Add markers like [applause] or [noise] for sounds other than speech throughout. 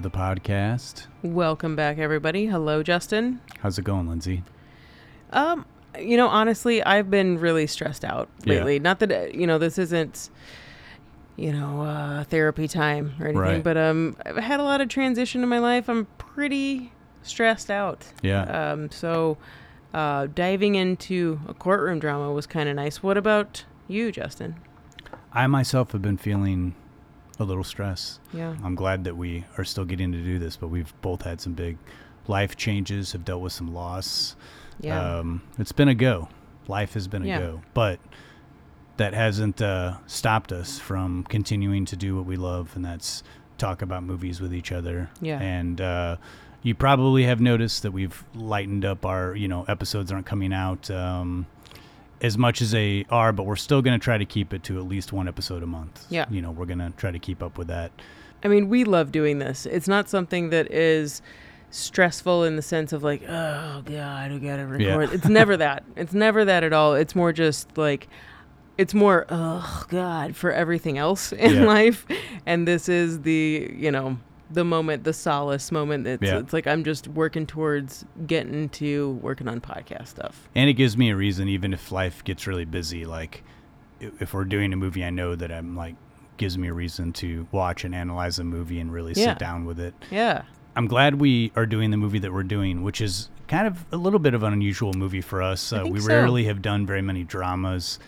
To the podcast. Welcome back, everybody. Hello, Justin. How's it going, Lindsay? Um, you know, honestly, I've been really stressed out Yeah. lately. Not that uh, you know this isn't, you know, uh, therapy time or anything, Right. but um, I've had a lot of transition in my life. I'm pretty stressed out. Yeah. Um, so uh, diving into a courtroom drama was kind of nice. What about you, Justin? I myself have been feeling a little stress. Yeah. I'm glad that we are still getting to do this, but we've both had some big life changes, have dealt with some loss. Yeah. Um, it's been a go. Life has been a Yeah. go. But that hasn't uh, stopped us from continuing to do what we love, and that's talk about movies with each other. Yeah. And uh, you probably have noticed that we've lightened up our, you know, episodes aren't coming out um, as much as they are, but we're still going to try to keep it to at least one episode a month. Yeah. You know, we're going to try to keep up with that. I mean, we love doing this. It's not something that is stressful in the sense of like, oh god, I gotta Yeah. record. It's never that. It's never that at all. It's more just like, it's more, oh god, for everything else in Yeah. life. And this is the, you know, the moment, the solace moment. It's, Yeah. it's like I'm just working towards getting to working on podcast stuff. And it gives me a reason, even if life gets really busy. Like, if we're doing a movie, I know that I'm like, gives me a reason to watch and analyze a movie and really Yeah. sit down with it. Yeah. I'm glad we are doing the movie that we're doing, which is kind of a little bit of an unusual movie for us. Uh, we so. rarely have done very many dramas,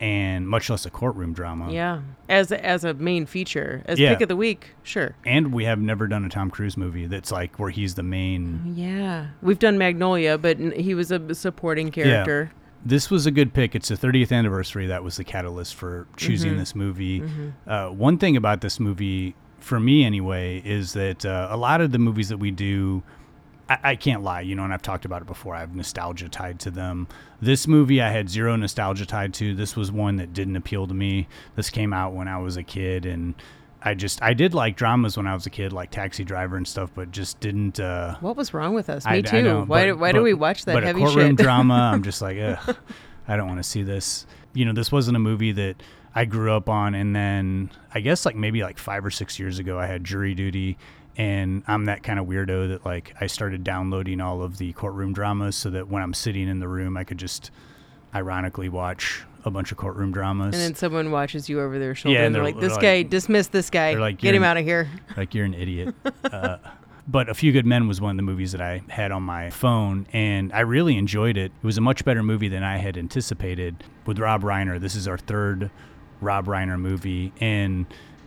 and much less a courtroom drama. Yeah. As a, as a main feature, as Yeah. pick of the week, sure. And we have never done a Tom Cruise movie that's like where he's the main. Yeah. We've done Magnolia, but he was a supporting character. This was a good pick. It's the 30th anniversary. That was the catalyst for choosing Mm-hmm. this movie. Uh, one thing about this movie, for me anyway, is that uh, a lot of the movies that we do, I, I can't lie, you know, and I've talked about it before. I have nostalgia tied to them. This movie, I had zero nostalgia tied to. This was one that didn't appeal to me. This came out when I was a kid, and I just I did like dramas when I was a kid, like Taxi Driver and stuff, but just didn't. Uh, What was wrong with us? Me I- I too. know, why but- why do we watch that but heavy a courtroom shit? [laughs] drama, I'm just like, ugh, I don't want to see this. You know, this wasn't a movie that I grew up on, and then I guess like maybe like five or six years ago, I had jury duty, and I'm that kind of weirdo that like I started downloading all of the courtroom dramas so that when I'm sitting in the room, I could just ironically watch a bunch of courtroom dramas. and then someone watches you over their shoulder Yeah, and and they're they're- like, "This they're like- guy, dismiss this guy. they're like, Get him "You're- out of here." [laughs] like you're an idiot. uh, but A Few Good Men was one of the movies that I had on my phone, and I really enjoyed it. It was a much better movie than I had anticipated with Rob Reiner. This is our third Rob Reiner movie, and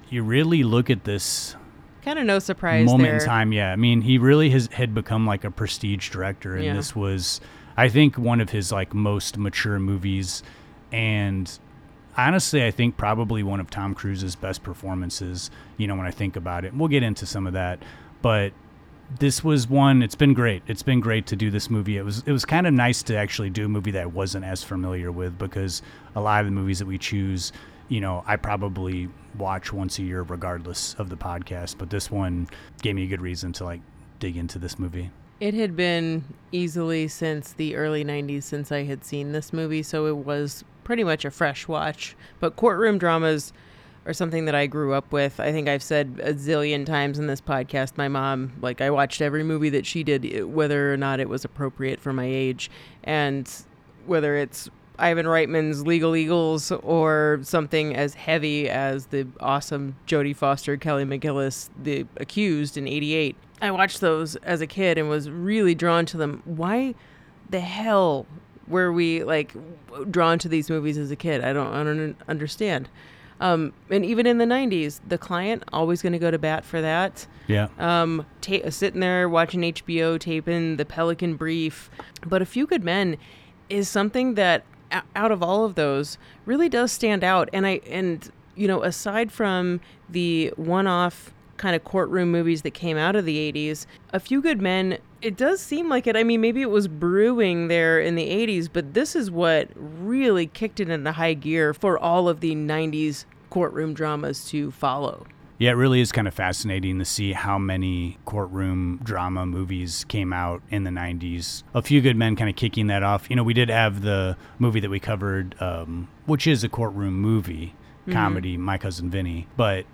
you really look at this Kind of no surprise moment there. in time. Yeah, I mean, he really has had become like a prestige director, and Yeah. this was, I think, one of his like most mature movies, and honestly, I think probably one of Tom Cruise's best performances. You know, when I think about it, we'll get into some of that, but this was one. It's been great. It's been great to do this movie. It was it was kind of nice to actually do a movie that I wasn't as familiar with because a lot of the movies that we choose, you know, I probably watch once a year regardless of the podcast. But this one gave me a good reason to like dig into this movie. It had been easily since the early 90s since I had seen this movie, so it was pretty much a fresh watch. But courtroom dramas are something that I grew up with. I think I've said a zillion times in this podcast. My mom, like, I watched every movie that she did, whether or not it was appropriate for my age. And whether it's Ivan Reitman's Legal Eagles or something as heavy as the awesome Jodie Foster, Kelly McGillis, The Accused in 88. I watched those as a kid and was really drawn to them. Why the hell were we like drawn to these movies as a kid? I don't, I don't understand. Um, and even in the 90s, The Client, always going to go to bat for that Yeah. um, ta- sitting there watching HBO, taping the Pelican Brief. But A Few Good Men is something that, out of all of those, really does stand out. And I and you know, aside from the one-off kind of courtroom movies that came out of the 80s. A Few Good Men, it does seem like it. I mean, maybe it was brewing there in the 80s, but this is what really kicked it into high gear for all of the 90s courtroom dramas to follow. Yeah, it really is kind of fascinating to see how many courtroom drama movies came out in the 90s. A Few Good Men kind of kicking that off. You know, we did have the movie that we covered, um, which is a courtroom movie Mm-hmm. comedy, My Cousin Vinny, but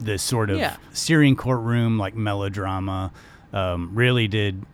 the sort of Yeah. Syrian courtroom, like melodrama, um, really did,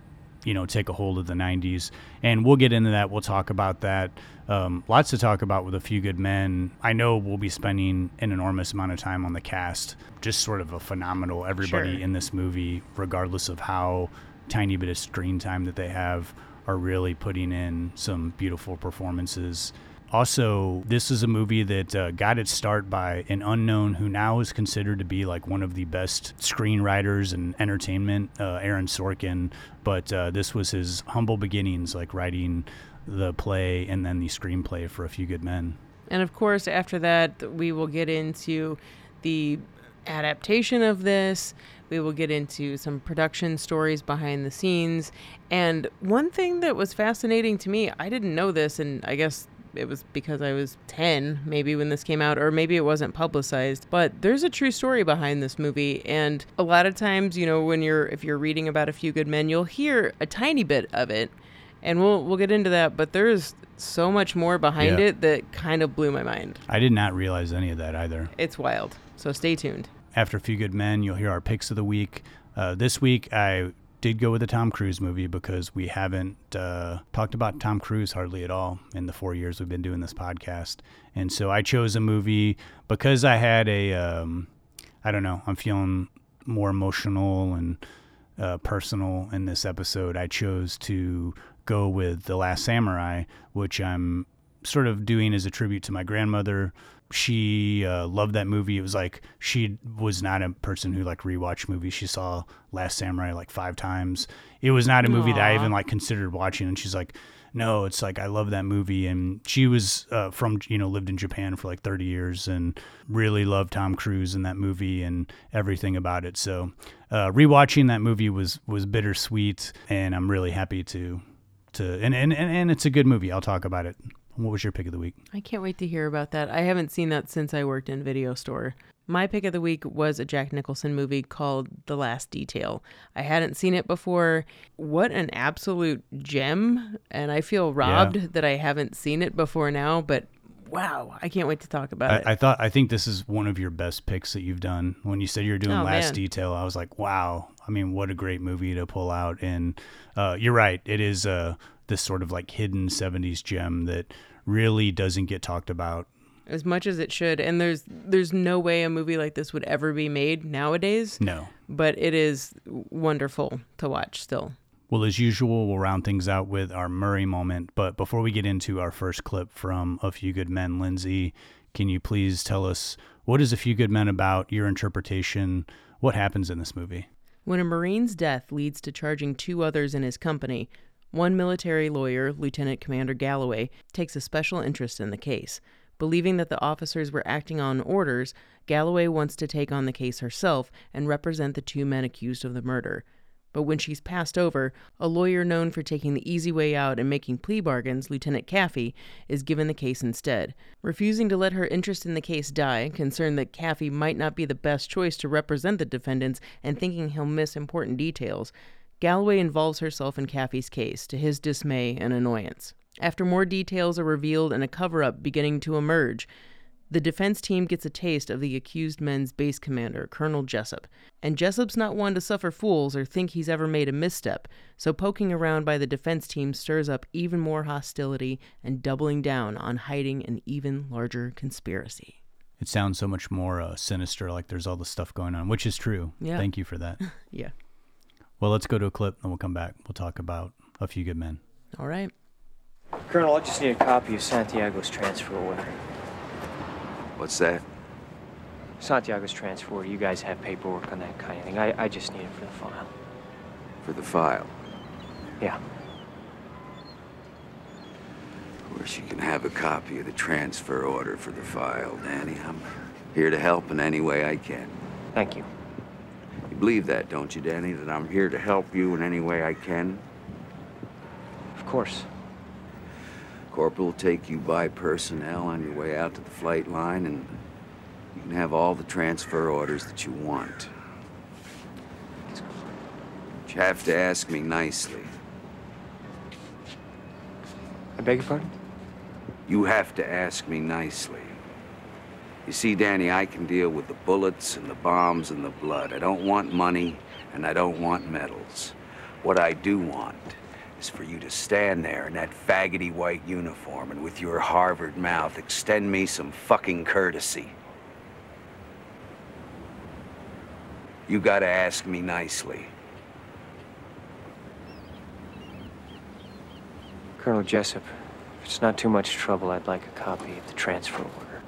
you know, take a hold of the 90s. And we'll get into that. We'll talk about that. Um, lots to talk about with A Few Good Men. I know we'll be spending an enormous amount of time on the cast. Just sort of a phenomenal everybody Sure. in this movie, regardless of how tiny bit of screen time that they have, are really putting in some beautiful performances. Also, this is a movie that uh, got its start by an unknown who now is considered to be like one of the best screenwriters and entertainment, uh, Aaron Sorkin. But uh, this was his humble beginnings, like writing the play and then the screenplay for A Few Good Men. And of course, after that, we will get into the adaptation of this. We will get into some production stories behind the scenes. And one thing that was fascinating to me, I didn't know this, and I guess it was because I was 10 maybe when this came out or maybe it wasn't publicized but there's a true story behind this movie and a lot of times you know when you're if you're reading about a few good men you'll hear a tiny bit of it and we'll we'll get into that but there's so much more behind Yeah. it that kind of blew my mind I did not realize any of that either. it's wild. So stay tuned. After A Few Good Men, you'll hear our picks of the week. Uh, this week, I did go with a Tom Cruise movie because we haven't uh, talked about Tom Cruise hardly at all in the four years we've been doing this podcast. And so I chose a movie because I had a, um, I don't know, I'm feeling more emotional and uh, personal in this episode. I chose to go with The Last Samurai, which I'm sort of doing as a tribute to my grandmother. She uh, loved that movie. It was like she was not a person who like rewatched movies. She saw Last Samurai like five times. It was not a movie that I even like considered watching. And she's like, no, it's like I love that movie. And she was uh, from you know lived in Japan for like 30 years and really loved Tom Cruise in that movie and everything about it. So uh, rewatching that movie was was bittersweet, and I'm really happy to to and and and, and it's a good movie. I'll talk about it. What was your pick of the week? I can't wait to hear about that. I haven't seen that since I worked in video store. My pick of the week was a Jack Nicholson movie called The Last Detail. I hadn't seen it before. What an absolute gem. And I feel robbed that I haven't seen it before now, but wow, I can't wait to talk about it. I, I thought I think this is one of your best picks that you've done. When you said you're doing Oh, Last man. Detail, I was like, wow. I mean, what a great movie to pull out. And uh, you're right, it is uh, this sort of like hidden '70s gem that really doesn't get talked about. as much as it should. And there's there's no way a movie like this would ever be made nowadays, No. but it is wonderful to watch still. Well, as usual, we'll round things out with our Murray moment. But before we get into our first clip from A Few Good Men, Lindsay, can you please tell us what is A Few Good Men about, your interpretation, what happens in this movie? When a Marine's death leads to charging two others in his company, one military lawyer, Lieutenant Commander Galloway, takes a special interest in the case. Believing that the officers were acting on orders, Galloway wants to take on the case herself and represent the two men accused of the murder. But when she's passed over, a lawyer known for taking the easy way out and making plea bargains, Lieutenant Kaffee, is given the case instead. Refusing to let her interest in the case die, concerned that Kaffee might not be the best choice to represent the defendants and thinking he'll miss important details, Galloway involves herself in Kaffee's case, to his dismay and annoyance. After more details are revealed and a cover up beginning to emerge, the defense team gets a taste of the accused men's base commander, Colonel Jessup. And Jessup's not one to suffer fools or think he's ever made a misstep, so poking around by the defense team stirs up even more hostility and doubling down on hiding an even larger conspiracy. It sounds so much more uh, sinister, like there's all this stuff going on, which is true. Yeah. Thank you for that. [laughs] Yeah. well, let's go to a clip and we'll come back. We'll talk about A Few Good Men. All right. Colonel, I just need a copy of Santiago's transfer order. What's that? Santiago's transfer. You guys have paperwork on that kind of thing. I, I just need it for the file. For the file. Yeah. Of course, you can have a copy of the transfer order for the file, Danny. I'm here to help in any way I can. Thank you. you. believe that, don't you, Danny? That I'm here to help you in any way I can? Of course. Corporal will take you by personnel on your way out to the flight line, and you can have all the transfer orders that you want. But you have to ask me nicely. I beg your pardon? You have to ask me nicely. You see, Danny, I can deal with the bullets and the bombs and the blood. I don't want money, and I don't want medals. What I do want is for you to stand there in that faggoty white uniform and with your Harvard mouth extend me some fucking courtesy. You gotta ask me nicely. Colonel Jessup, if it's not too much trouble, I'd like a copy of the transfer order.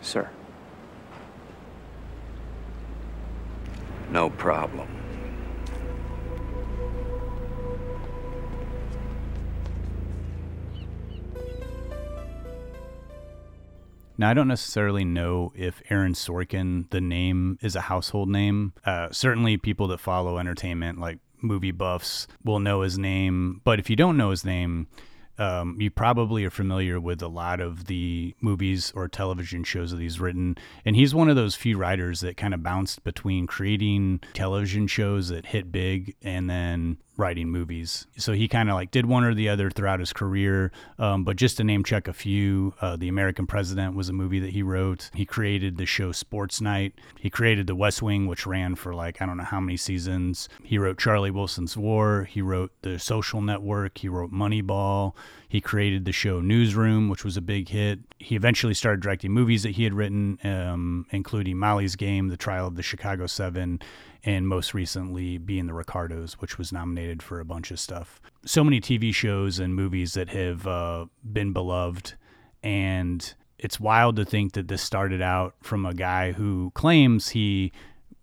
Sir. No problem. Now, I don't necessarily know if Aaron Sorkin, the name, is a household name. Uh, certainly, people that follow entertainment, like movie buffs, will know his name. But if you don't know his name, um, you probably are familiar with a lot of the movies or television shows that he's written. And he's one of those few writers that kind of bounced between creating television shows that hit big and then writing movies. So he kind of like did one or the other throughout his career. Um, but just to name check a few, uh, The American President was a movie that he wrote. He created the show Sports Night. He created The West Wing, which ran for like, I don't know how many seasons. He wrote Charlie Wilson's War. He wrote The Social Network. He wrote Moneyball. He created the show Newsroom, which was a big hit. He eventually started directing movies that he had written, um, including Molly's Game, The Trial of the Chicago Seven, and most recently being The Ricardos, which was nominated for a bunch of stuff. So many TV shows and movies that have uh, been beloved. And it's wild to think that this started out from a guy who claims he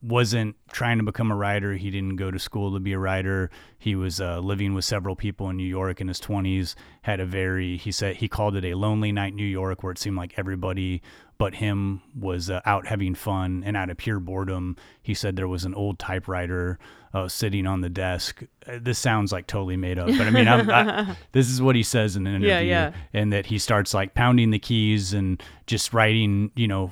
wasn't trying to become a writer. He didn't go to school to be a writer. He was uh, living with several people in New York in his 20s. Had a very, he said, he called it a lonely night in New York where it seemed like everybody but him was uh, out having fun. And out of pure boredom, he said there was an old typewriter uh, sitting on the desk. Uh, this sounds like totally made up, but I mean, I, [laughs] this is what he says in an interview. Yeah, yeah. And that he starts like pounding the keys and just writing, you know,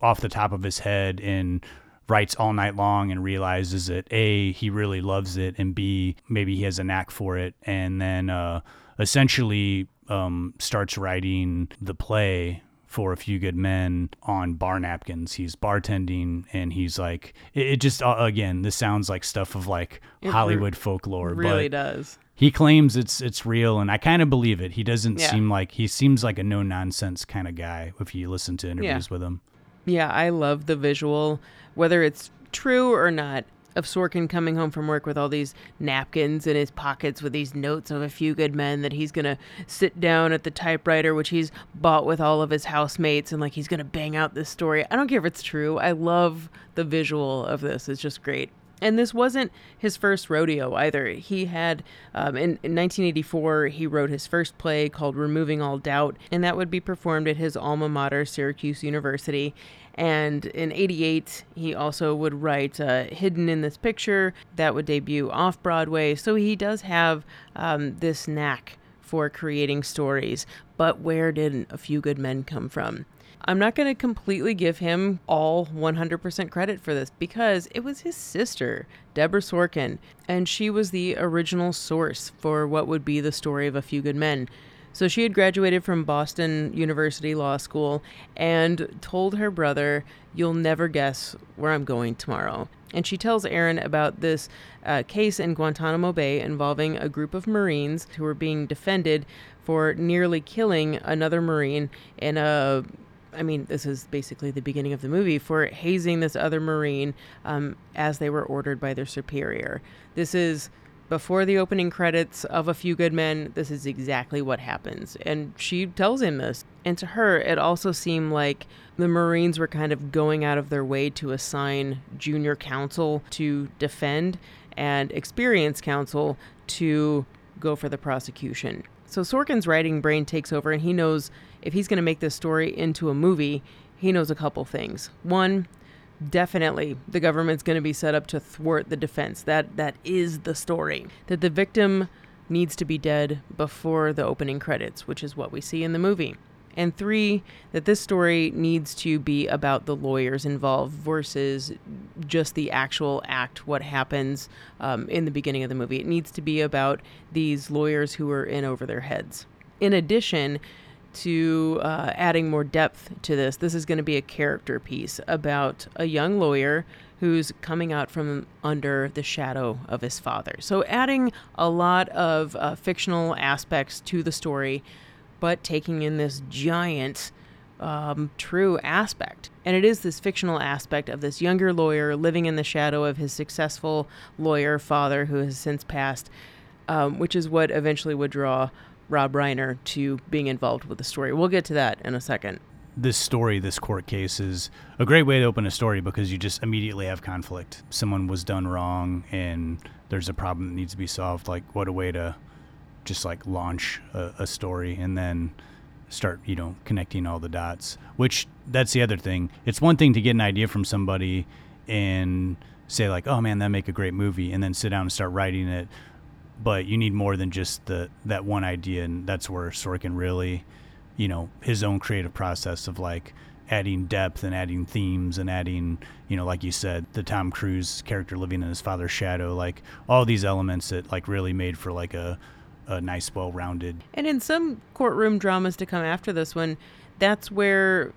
off the top of his head and writes all night long and realizes that a he really loves it and b maybe he has a knack for it and then uh, essentially um, starts writing the play for a few good men on bar napkins. He's bartending and he's like it, it just uh, again this sounds like stuff of like It re- hollywood folklore It really does. he claims it's it's real and i kind of believe it. He doesn't Yeah. seem like he seems like a no nonsense kind of guy if you listen to interviews with him. Yeah, I love the visual, whether it's true or not, of Sorkin coming home from work with all these napkins in his pockets with these notes of a few good men that he's going to sit down at the typewriter, which he's bought with all of his housemates, and like he's going to bang out this story. I don't care if it's true. I love the visual of this, it's just great. And this wasn't his first rodeo either. He had, um, in, in 1984, he wrote his first play called Removing All Doubt, and that would be performed at his alma mater, Syracuse University. And in 88, he also would write uh, Hidden in This Picture, that would debut off Broadway. So he does have um, this knack for creating stories. But where did A Few Good Men come from? I'm not going to completely give him all 100% credit for this because it was his sister, Deborah Sorkin, and she was the original source for what would be the story of A Few Good Men. So she had graduated from Boston University Law School and told her brother, You'll never guess where I'm going tomorrow. And she tells Aaron about this uh, case in Guantanamo Bay involving a group of Marines who were being defended for nearly killing another Marine in a I mean, this is basically the beginning of the movie for hazing this other Marine um, as they were ordered by their superior. This is before the opening credits of A Few Good Men. This is exactly what happens. And she tells him this. And to her, it also seemed like the Marines were kind of going out of their way to assign junior counsel to defend and experienced counsel to go for the prosecution. So Sorkin's writing brain takes over, and he knows if he's going to make this story into a movie, he knows a couple things. One, definitely the government's going to be set up to thwart the defense. That that is the story. That the victim needs to be dead before the opening credits, which is what we see in the movie. And three, that this story needs to be about the lawyers involved versus just the actual act, what happens um, in the beginning of the movie. It needs to be about these lawyers who are in over their heads. In addition, to uh, adding more depth to this, this is going to be a character piece about a young lawyer who's coming out from under the shadow of his father. So, adding a lot of uh, fictional aspects to the story, but taking in this giant, um, true aspect. And it is this fictional aspect of this younger lawyer living in the shadow of his successful lawyer father who has since passed, um, which is what eventually would draw Rob Reiner to being involved with the story. We'll get to that in a second. This story, this court case, is a great way to open a story because you just immediately have conflict. Someone was done wrong, and there's a problem that needs to be solved. Like, what a way to just like launch a, a story and then start, you know, connecting all the dots. Which that's the other thing. It's one thing to get an idea from somebody and say like, "Oh man, that make a great movie," and then sit down and start writing it but you need more than just the that one idea, and that's where Sorkin really, you know, his own creative process of like adding depth and adding themes and adding, you know, like you said, the Tom Cruise character living in his father's shadow, like all these elements that like really made for like a a nice, well-rounded. And in some courtroom dramas to come after this one, that's where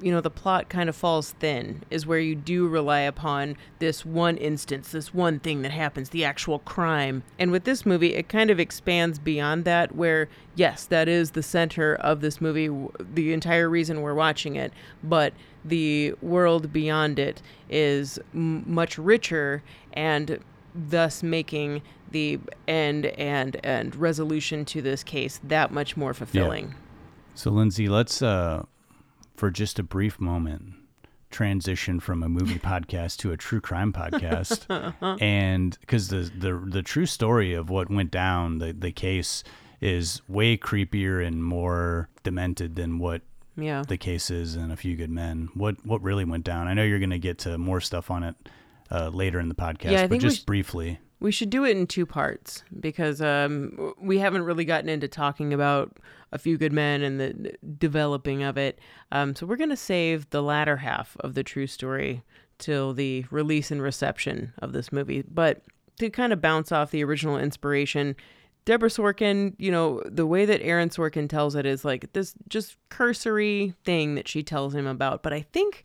you know the plot kind of falls thin is where you do rely upon this one instance this one thing that happens the actual crime and with this movie it kind of expands beyond that where yes that is the center of this movie the entire reason we're watching it but the world beyond it is m- much richer and thus making the end and and resolution to this case that much more fulfilling yeah. so lindsay let's uh for just a brief moment transition from a movie [laughs] podcast to a true crime podcast. [laughs] And because the, the the true story of what went down the the case is way creepier and more demented than what yeah. the case is in a few good men. What what really went down? I know you're going to get to more stuff on it uh, later in the podcast yeah, but just sh- briefly we should do it in two parts because um, we haven't really gotten into talking about a few good men and the developing of it. Um, so we're going to save the latter half of the true story till the release and reception of this movie. But to kind of bounce off the original inspiration, Deborah Sorkin, you know, the way that Aaron Sorkin tells it is like this just cursory thing that she tells him about. But I think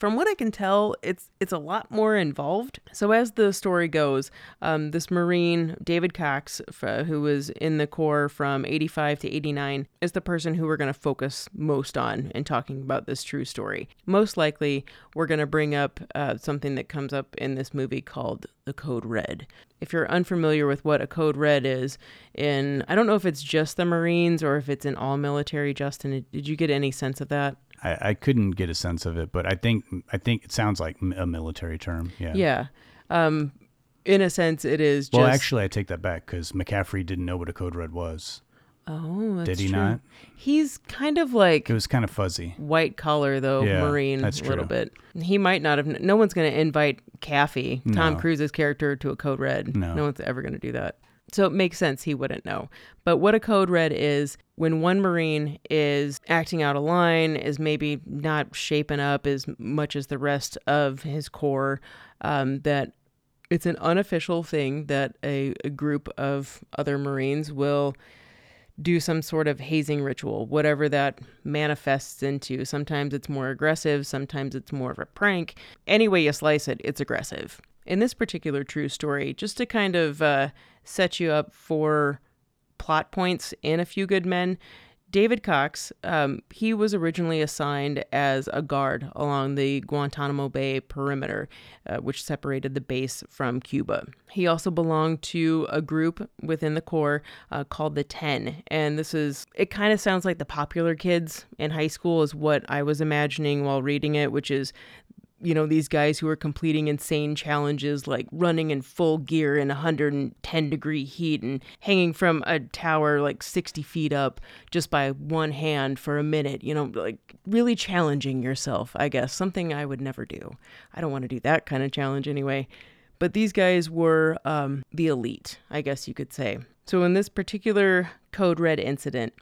from what I can tell, it's it's a lot more involved. So as the story goes, um, this Marine David Cox, who was in the Corps from 85 to 89, is the person who we're going to focus most on in talking about this true story. Most likely, we're going to bring up uh, something that comes up in this movie called the Code Red. If you're unfamiliar with what a Code Red is, in I don't know if it's just the Marines or if it's in all military. Justin, did you get any sense of that? I, I couldn't get a sense of it, but I think I think it sounds like a military term. Yeah. Yeah. Um, in a sense, it is. Just... Well, actually, I take that back because McCaffrey didn't know what a code red was. Oh, did he true. not? He's kind of like it was kind of fuzzy. White collar though, yeah, Marine a little bit. He might not have. No one's going to invite Kaffee, Tom no. Cruise's character, to a code red. No, no one's ever going to do that. So it makes sense he wouldn't know. But what a code red is when one Marine is acting out of line, is maybe not shaping up as much as the rest of his corps, um, that it's an unofficial thing that a, a group of other Marines will do some sort of hazing ritual, whatever that manifests into. Sometimes it's more aggressive, sometimes it's more of a prank. Any way you slice it, it's aggressive. In this particular true story, just to kind of uh, set you up for plot points in A Few Good Men. David Cox, um, he was originally assigned as a guard along the Guantanamo Bay perimeter, uh, which separated the base from Cuba. He also belonged to a group within the Corps uh, called the Ten. And this is, it kind of sounds like the popular kids in high school, is what I was imagining while reading it, which is you know, these guys who are completing insane challenges like running in full gear in 110 degree heat and hanging from a tower like 60 feet up just by one hand for a minute, you know, like really challenging yourself, I guess. Something I would never do. I don't want to do that kind of challenge anyway. But these guys were um, the elite, I guess you could say. So in this particular Code Red incident,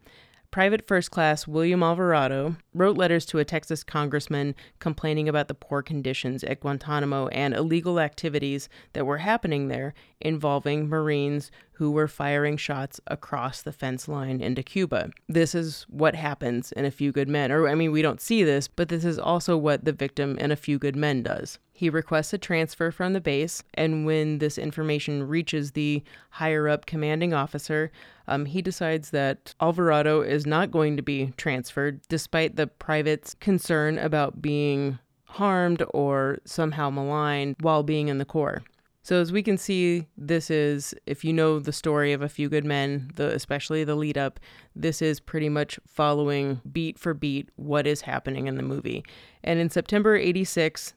Private First Class William Alvarado wrote letters to a Texas congressman complaining about the poor conditions at Guantanamo and illegal activities that were happening there involving Marines who were firing shots across the fence line into Cuba. This is what happens in A Few Good Men. Or, I mean, we don't see this, but this is also what the victim in A Few Good Men does. He requests a transfer from the base, and when this information reaches the higher up commanding officer, um, he decides that Alvarado is not going to be transferred, despite the private's concern about being harmed or somehow maligned while being in the Corps. So as we can see, this is if you know the story of a few good men, the especially the lead up, this is pretty much following beat for beat what is happening in the movie. And in September 86,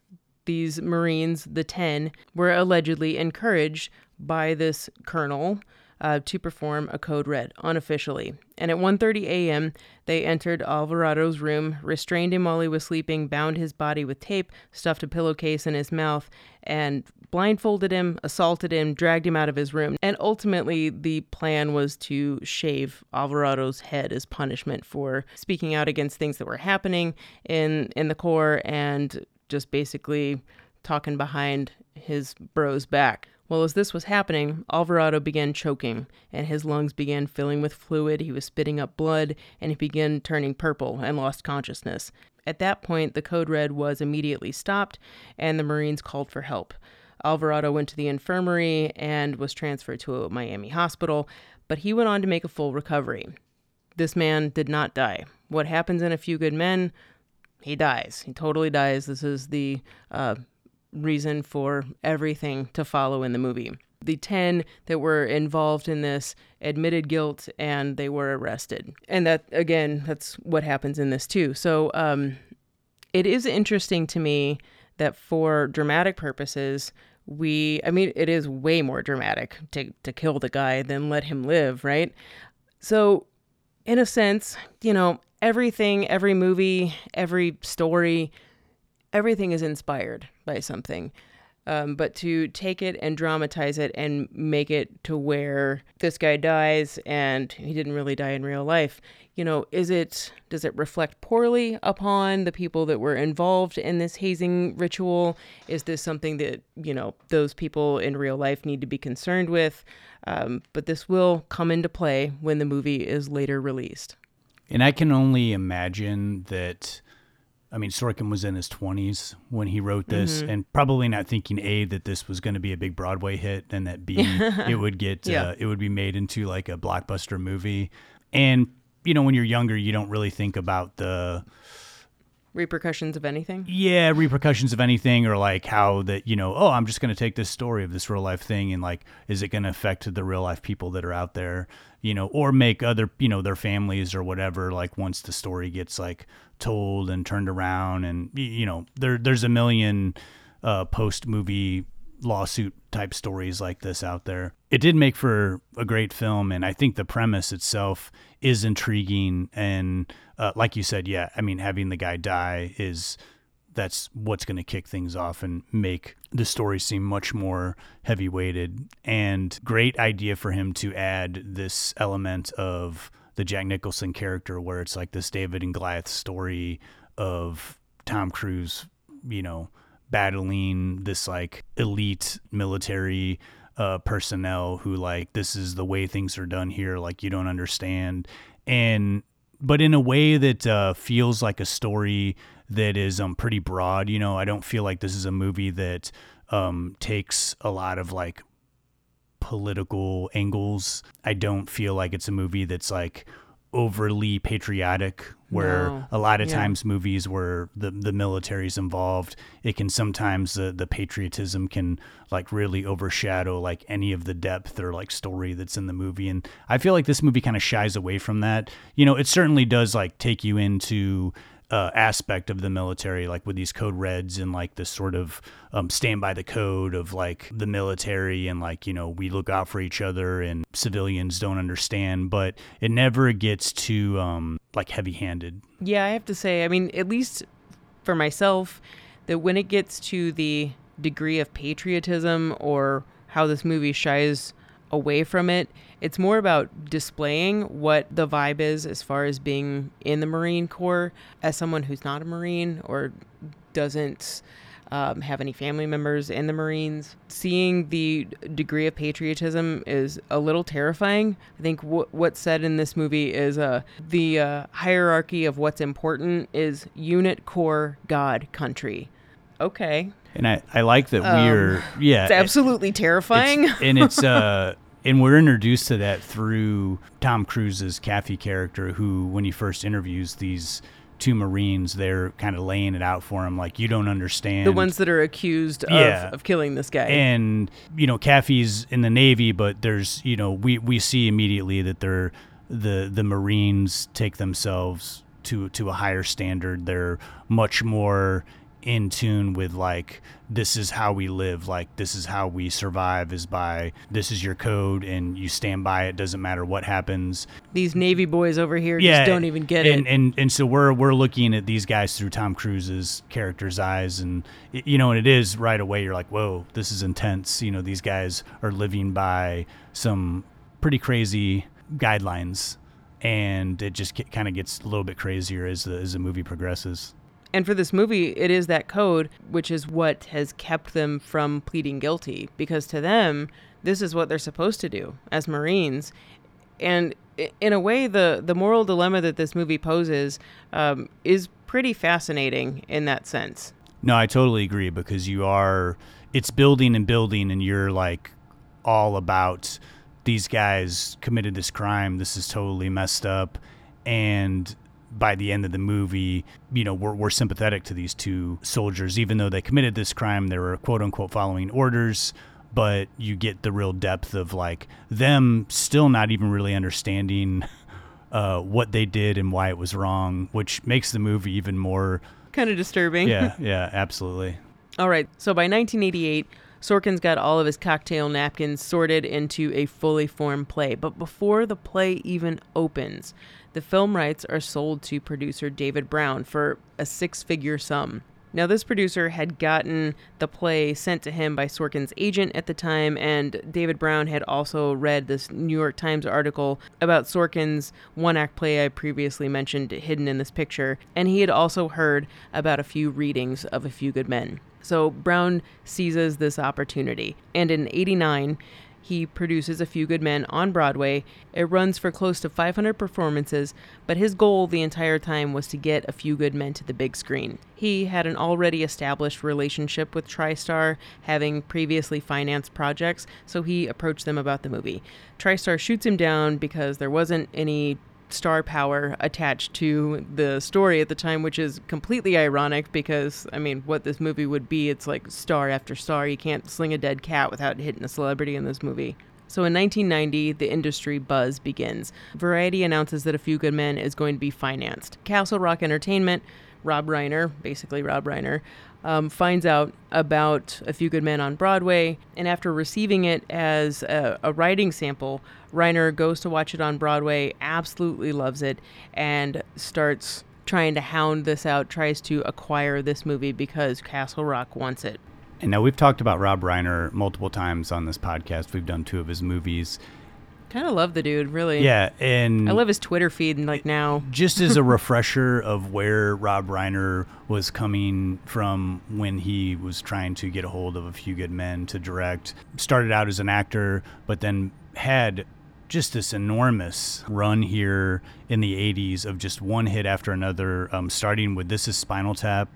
these Marines, the 10, were allegedly encouraged by this colonel uh, to perform a code red unofficially. And at 1:30 a.m., they entered Alvarado's room, restrained him while he was sleeping, bound his body with tape, stuffed a pillowcase in his mouth, and blindfolded him, assaulted him, dragged him out of his room. And ultimately, the plan was to shave Alvarado's head as punishment for speaking out against things that were happening in in the Corps and just basically talking behind his bro's back. Well, as this was happening, Alvarado began choking, and his lungs began filling with fluid. He was spitting up blood, and he began turning purple and lost consciousness. At that point, the code red was immediately stopped, and the Marines called for help. Alvarado went to the infirmary and was transferred to a Miami hospital, but he went on to make a full recovery. This man did not die. What happens in A Few Good Men? He dies. He totally dies. This is the uh, reason for everything to follow in the movie. The 10 that were involved in this admitted guilt and they were arrested. And that, again, that's what happens in this too. So um, it is interesting to me that for dramatic purposes, we, I mean, it is way more dramatic to, to kill the guy than let him live, right? So, in a sense, you know, everything, every movie, every story, everything is inspired by something. Um, but to take it and dramatize it and make it to where this guy dies and he didn't really die in real life, you know, is it, does it reflect poorly upon the people that were involved in this hazing ritual? Is this something that, you know, those people in real life need to be concerned with? Um, but this will come into play when the movie is later released. And I can only imagine that I mean, Sorkin was in his 20s when he wrote this, mm-hmm. and probably not thinking a that this was going to be a big Broadway hit, and that b [laughs] it would get yeah. uh, it would be made into like a blockbuster movie. And you know, when you're younger, you don't really think about the repercussions of anything. Yeah, repercussions of anything, or like how that you know, oh, I'm just going to take this story of this real life thing, and like, is it going to affect the real life people that are out there? You know, or make other, you know, their families or whatever. Like once the story gets like told and turned around, and you know, there there's a million uh, post movie lawsuit type stories like this out there. It did make for a great film, and I think the premise itself is intriguing. And uh, like you said, yeah, I mean, having the guy die is that's what's going to kick things off and make the story seem much more heavy weighted. And great idea for him to add this element of the Jack Nicholson character where it's like this David and Goliath story of Tom Cruise, you know, battling this like elite military uh, personnel who like this is the way things are done here like you don't understand and but in a way that uh, feels like a story that is um pretty broad you know i don't feel like this is a movie that um takes a lot of like political angles. I don't feel like it's a movie that's like overly patriotic where no. a lot of yeah. times movies where the the military's involved it can sometimes the the patriotism can like really overshadow like any of the depth or like story that's in the movie and I feel like this movie kind of shies away from that you know it certainly does like take you into uh, aspect of the military, like with these code reds and like this sort of um, stand by the code of like the military and like, you know, we look out for each other and civilians don't understand, but it never gets too um, like heavy handed. Yeah, I have to say, I mean, at least for myself, that when it gets to the degree of patriotism or how this movie shies away from it, it's more about displaying what the vibe is as far as being in the Marine Corps as someone who's not a Marine or doesn't um, have any family members in the Marines. Seeing the degree of patriotism is a little terrifying. I think w- what's said in this movie is uh, the uh, hierarchy of what's important is unit, corps, God, country. Okay. And I, I like that Um, we're, yeah. It's absolutely terrifying. It's- and it's [laughs] uh and we're introduced to that through Tom Cruise's Kaffee character who when he first interviews these two marines they're kind of laying it out for him like you don't understand the ones that are accused of, Yeah. of killing this guy. and you know Kaffee's in the navy but there's you know we we see immediately that they're the the marines take themselves to to a higher standard they're much more in tune with like this is how we live like this is how we survive is by this is your code and you stand by it doesn't matter what happens These Navy boys over here just don't even get and, it. And and so we're we're looking at these guys through Tom Cruise's character's eyes, and you know, and it is right away. You're like, whoa, this is intense. You know, these guys are living by some pretty crazy guidelines, and it just kind of gets a little bit crazier as the as the movie progresses. And for this movie, it is that code which is what has kept them from pleading guilty because to them, this is what they're supposed to do as Marines. And in a way, the, the moral dilemma that this movie poses um, is pretty fascinating in that sense. No, I totally agree because you are it's building and building and you're like all about these guys committed this crime. This is totally messed up and by the end of the movie, you know, we're, we're sympathetic to these two soldiers, even though they committed this crime. They were quote unquote following orders, but you get the real depth of like them still not even really understanding [laughs] uh, what they did and why it was wrong, which makes the movie even more. Kind of disturbing. Yeah, [laughs] yeah, absolutely. All right. So by 1988, Sorkin's got all of his cocktail napkins sorted into a fully formed play. But before the play even opens, the film rights are sold to producer David Brown for a six figure sum. Now, this producer had gotten the play sent to him by Sorkin's agent at the time, and David Brown had also read this New York Times article about Sorkin's one act play I previously mentioned, hidden in this picture, and he had also heard about a few readings of A Few Good Men. So Brown seizes this opportunity, and in 89, he produces A Few Good Men on Broadway. It runs for close to 500 performances, but his goal the entire time was to get A Few Good Men to the big screen. He had an already established relationship with TriStar, having previously financed projects, so he approached them about the movie. TriStar shoots him down because there wasn't any star power attached to the story at the time, which is completely ironic because, I mean, what this movie would be, it's like star after star. You can't sling a dead cat without hitting a celebrity in this movie. So in 1990, the industry buzz begins. Variety announces that A Few Good Men is going to be financed. Castle Rock Entertainment, Rob Reiner, basically Rob Reiner, um, finds out about A Few Good Men on Broadway, and after receiving it as a, a writing sample, Reiner goes to watch it on Broadway, absolutely loves it, and starts trying to hound this out, tries to acquire this movie because Castle Rock wants it. And now we've talked about Rob Reiner multiple times on this podcast. We've done two of his movies. Kind of love the dude, really. Yeah, and I love his Twitter feed, and like now, [laughs] just as a refresher of where Rob Reiner was coming from when he was trying to get a hold of a few good men to direct. Started out as an actor, but then had just this enormous run here in the 80s of just one hit after another, um, starting with This Is Spinal Tap.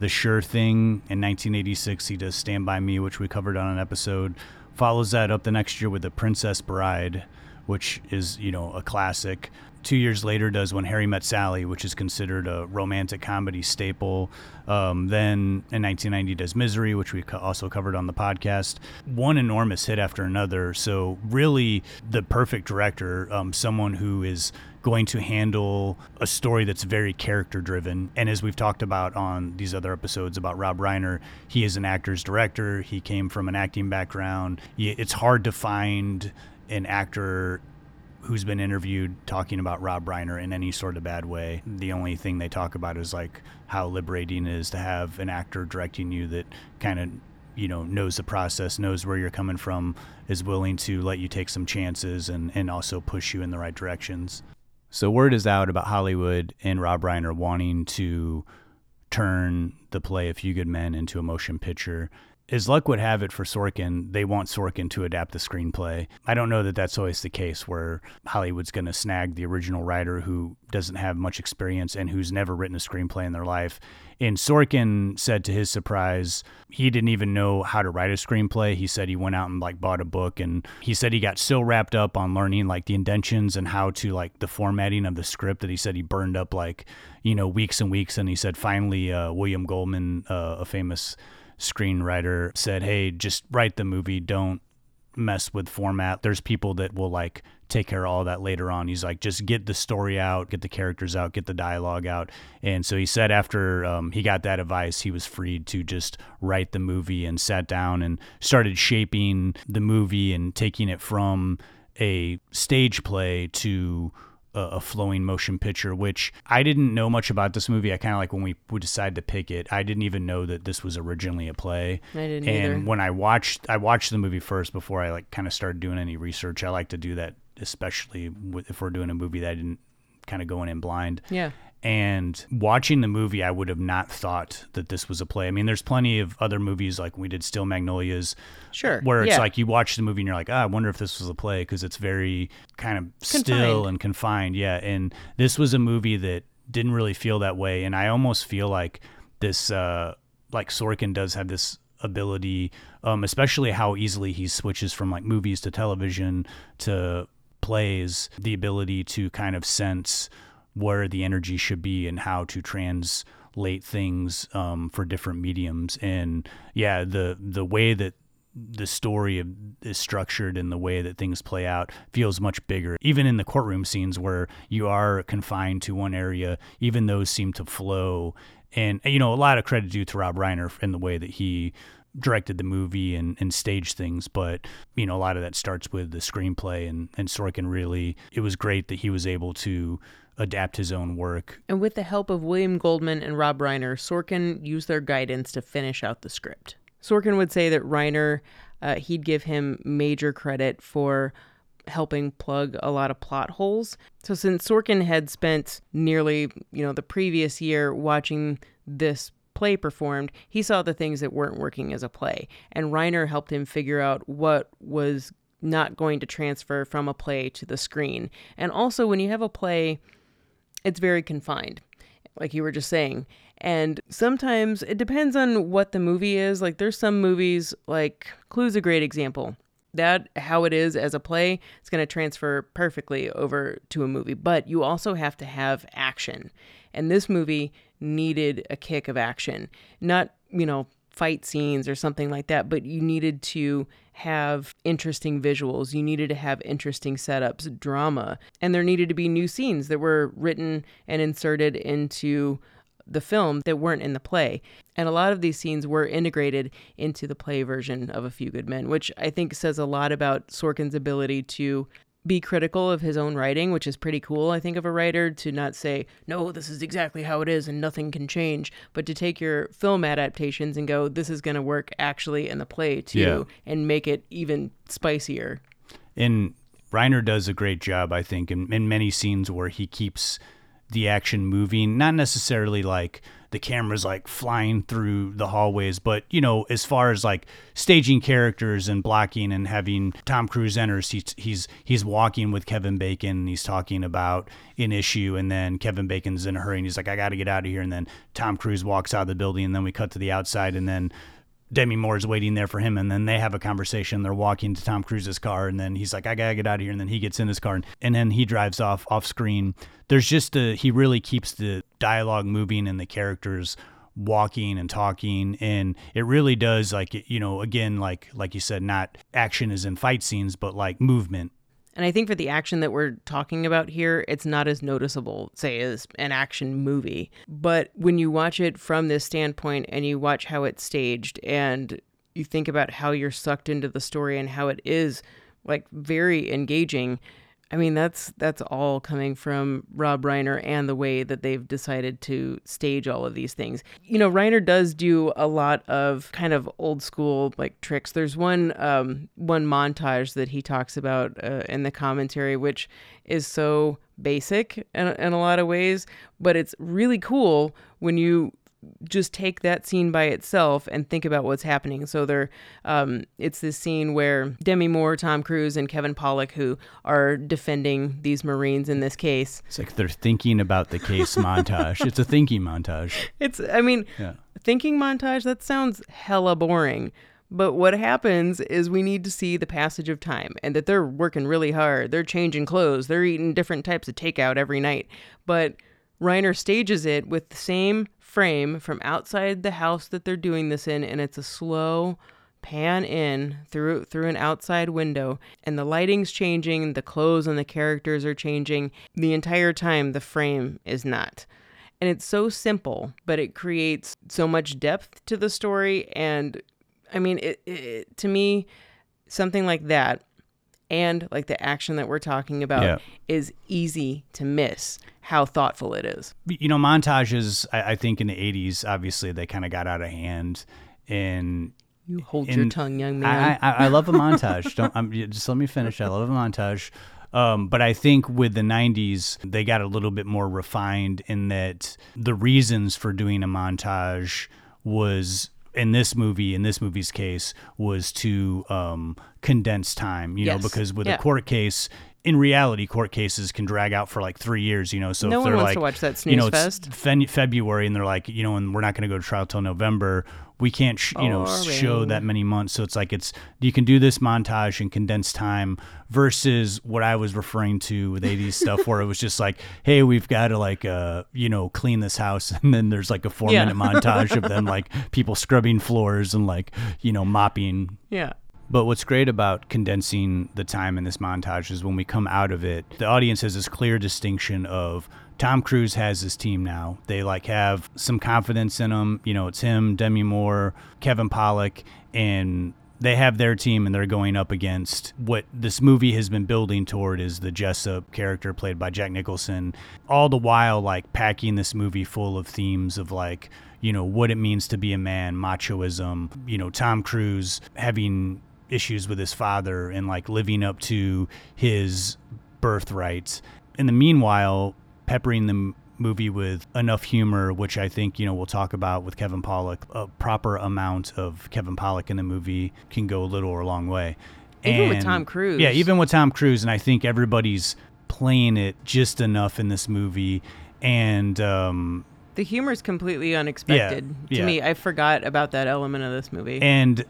The Sure Thing in 1986, he does Stand By Me, which we covered on an episode. Follows that up the next year with The Princess Bride, which is you know a classic. Two years later, does When Harry Met Sally, which is considered a romantic comedy staple. Um, then in 1990, does Misery, which we co- also covered on the podcast. One enormous hit after another. So really, the perfect director, um, someone who is going to handle a story that's very character driven. And as we've talked about on these other episodes about Rob Reiner, he is an actor's director. He came from an acting background. It's hard to find an actor who's been interviewed talking about Rob Reiner in any sort of bad way. The only thing they talk about is like how liberating it is to have an actor directing you that kind of you know knows the process, knows where you're coming from, is willing to let you take some chances and and also push you in the right directions. So word is out about Hollywood and Rob Reiner wanting to turn the play A Few Good Men into a motion picture as luck would have it for Sorkin, they want Sorkin to adapt the screenplay. I don't know that that's always the case where Hollywood's going to snag the original writer who doesn't have much experience and who's never written a screenplay in their life. And Sorkin said to his surprise, he didn't even know how to write a screenplay. He said he went out and like bought a book and he said he got so wrapped up on learning like the indentions and how to like the formatting of the script that he said he burned up like, you know, weeks and weeks. And he said finally, uh, William Goldman, uh, a famous screenwriter said, "Hey, just write the movie. Don't mess with format. There's people that will like take care of all that later on. He's like, just get the story out, get the characters out, get the dialogue out. And so he said after um, he got that advice, he was freed to just write the movie and sat down and started shaping the movie and taking it from a stage play to a, flowing motion picture, which I didn't know much about this movie. I kind of like when we would decide to pick it, I didn't even know that this was originally a play. I didn't and either. when I watched, I watched the movie first before I like kind of started doing any research. I like to do that, especially if we're doing a movie that I didn't kind of going in blind. Yeah. And watching the movie, I would have not thought that this was a play. I mean, there's plenty of other movies like we did Steel Magnolias, Sure. where it's yeah. like you watch the movie and you're like, ah, I wonder if this was a play because it's very kind of still and confined. Yeah, and this was a movie that didn't really feel that way, and I almost feel like this, uh, like Sorkin does have this ability, um, especially how easily he switches from like movies to television to plays, the ability to kind of sense where the energy should be and how to translate things um, for different mediums. And yeah, the the way that the story is structured and the way that things play out feels much bigger. Even in the courtroom scenes where you are confined to one area, even those seem to flow. And you know, a lot of credit due to Rob Reiner in the way that he directed the movie and, and staged things, but you know, a lot of that starts with the screenplay and, and Sorkin really it was great that he was able to adapt his own work. And with the help of William Goldman and Rob Reiner, Sorkin used their guidance to finish out the script. Sorkin would say that Reiner, uh, he'd give him major credit for helping plug a lot of plot holes. So since Sorkin had spent nearly, you know, the previous year watching this play performed, he saw the things that weren't working as a play. And Reiner helped him figure out what was not going to transfer from a play to the screen. And also when you have a play it's very confined, like you were just saying. And sometimes it depends on what the movie is. Like there's some movies, like Clue's a great example. That how it is as a play, it's going to transfer perfectly over to a movie. But you also have to have action, and this movie needed a kick of action, not you know fight scenes or something like that, but you needed to have interesting visuals. You needed to have interesting setups, drama, and there needed to be new scenes that were written and inserted into the film that weren't in the play. And a lot of these scenes were integrated into the play version of A Few Good Men, which I think says a lot about Sorkin's ability to be critical of his own writing, which is pretty cool, I think, of a writer to not say, no, this is exactly how it is and nothing can change, but to take your film adaptations and go, this is going to work actually in the play too, Yeah. and make it even spicier. And Reiner does a great job, I think, in, in many scenes where he keeps the action moving, not necessarily like the camera's like flying through the hallways, but you know, as far as like staging characters and blocking and having Tom Cruise enters, he's he's he's walking with Kevin Bacon and he's talking about an issue and then Kevin Bacon's in a hurry and he's like, I gotta get out of here. And then Tom Cruise walks out of the building and then we cut to the outside and then Demi Moore's waiting there for him, and then they have a conversation. They're walking to Tom Cruise's car, and then he's like, "I gotta get out of here," and then he gets in his car, and, and then he drives off off screen. There's just a he really keeps the dialogue moving and the characters walking and talking and it really does like you know again like like you said not action is in fight scenes but like movement And I think for the action that we're talking about here, it's not as noticeable, say, as an action movie. But when you watch it from this standpoint and you watch how it's staged and you think about how you're sucked into the story and how it is like very engaging, I mean that's that's all coming from Rob Reiner and the way that they've decided to stage all of these things. You know, Reiner does do a lot of kind of old school like tricks. There's one um, one montage that he talks about uh, in the commentary, which is so basic in, in a lot of ways, but it's really cool when you just take that scene by itself and think about what's happening. So there, um, it's this scene where Demi Moore, Tom Cruise, and Kevin Pollak, who are defending these Marines in this case, it's like they're thinking about the case [laughs] montage it's a thinking montage it's, I mean, yeah thinking montage, that sounds hella boring. But what happens is we need to see the passage of time and that they're working really hard. They're changing clothes. They're eating different types of takeout every night. But Reiner stages it with the same frame from outside the house that they're doing this in, and it's a slow pan in through through an outside window and the lighting's changing the clothes and the characters are changing the entire time the frame is not. And it's so simple but it creates so much depth to the story and i mean it, it to me something like that and like the action that we're talking about Yeah. is easy to miss how thoughtful it is you know montages I, I think in the 80s obviously they kind of got out of hand and you hold your tongue young man I, I, I love a montage. Don't um, you- just let me finish. I love a montage. Um, but I think with the 90s, they got a little bit more refined in that the reasons for doing a montage was in this movie, in this movie's case, was to um, condense time, you know, because with Yeah. a court case, in reality, court cases can drag out for like three years, you know. So No if one they're wants like, to watch that you know, it's fest. Fen- February, and they're like, you know, and we're not going to go to trial till November. We can't, sh- you know, show that many months. So it's like it's you can do this montage in condensed time versus what I was referring to with 80s [laughs] stuff where it was just like, hey, we've got to like uh, you know, clean this house [laughs] and then there's like a 4 Yeah. minute montage of them [laughs] like people scrubbing floors and like, you know, mopping yeah but what's great about condensing the time in this montage is when we come out of it, the audience has this clear distinction of Tom Cruise has his team now. They like have some confidence in him. You know, it's him, Demi Moore, Kevin Pollak, and they have their team and they're going up against what this movie has been building toward is the Jessup character played by Jack Nicholson. All the while like packing this movie full of themes of like, you know, what it means to be a man, machoism, you know, Tom Cruise having issues with his father and like living up to his birthright. In the meanwhile, peppering the movie with enough humor, which I think, you know, we'll talk about with Kevin Pollak, a proper amount of Kevin Pollak in the movie can go a little or a long way. Even with Tom Cruise. Yeah, even with Tom Cruise. And I think everybody's playing it just enough in this movie. And, um, The humor is completely unexpected to yeah. me. I forgot about that element of this movie. and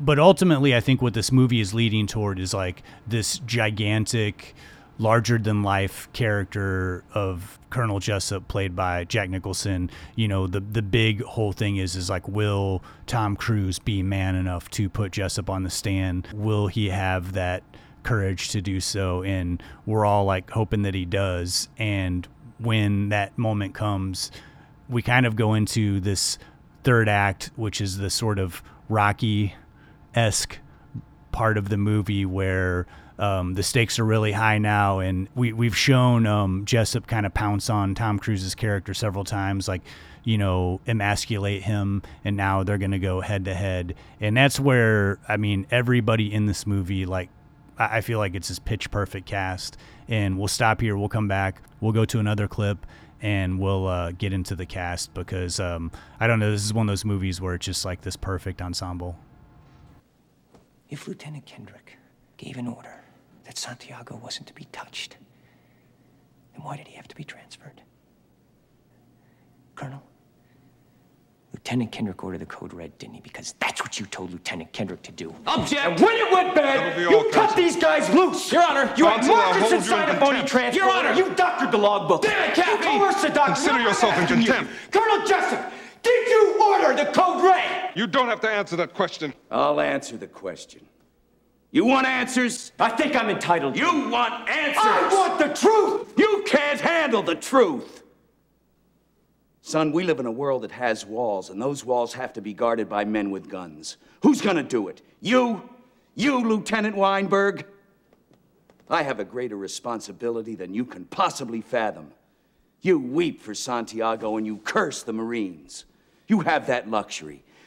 but ultimately i think what this movie is leading toward is like this gigantic larger than life character of colonel jessup played by jack nicholson. You know the the big whole thing is is like will tom cruise be man enough to put jessup on the stand? Will he have that courage to do so? And we're all like hoping that he does. And when that moment comes we kind of go into this third act, which is the sort of Rocky esque part of the movie where um, the stakes are really high now, and we we've shown um, Jessup kind of pounce on Tom Cruise's character several times, like you know emasculate him, and now they're gonna go head to head, and that's where I mean everybody in this movie like I I feel like it's this pitch perfect cast. And we'll stop here. We'll come back. We'll go to another clip and we'll uh, get into the cast because um, I don't know. This is one of those movies where it's just like this perfect ensemble. If Lieutenant Kendrick gave an order that Santiago wasn't to be touched, then why did he have to be transferred? Colonel, Lieutenant Kendrick ordered the code red, didn't he? Because that's what you told Lieutenant Kendrick to do. Object! And when it went bad, That'll be all, you cut Counsel. these guys loose! Your Honor! You had Counsel, I'll Marcus inside in a phony contempt. transport! Your Honor! You doctored the logbook! Damn it, Captain! You Cappy! coerced the doctor! Consider Now I'm yourself in asking you. contempt. Colonel Jessup, did you order the code red? You don't have to answer that question. I'll answer the question. You want answers? I think I'm entitled to. You want answers? I want the truth! You can't handle the truth. Son, we live in a world that has walls, and those walls have to be guarded by men with guns. Who's gonna do it? You? You, Lieutenant Weinberg? I have a greater responsibility than you can possibly fathom. You weep for Santiago and you curse the Marines. You have that luxury.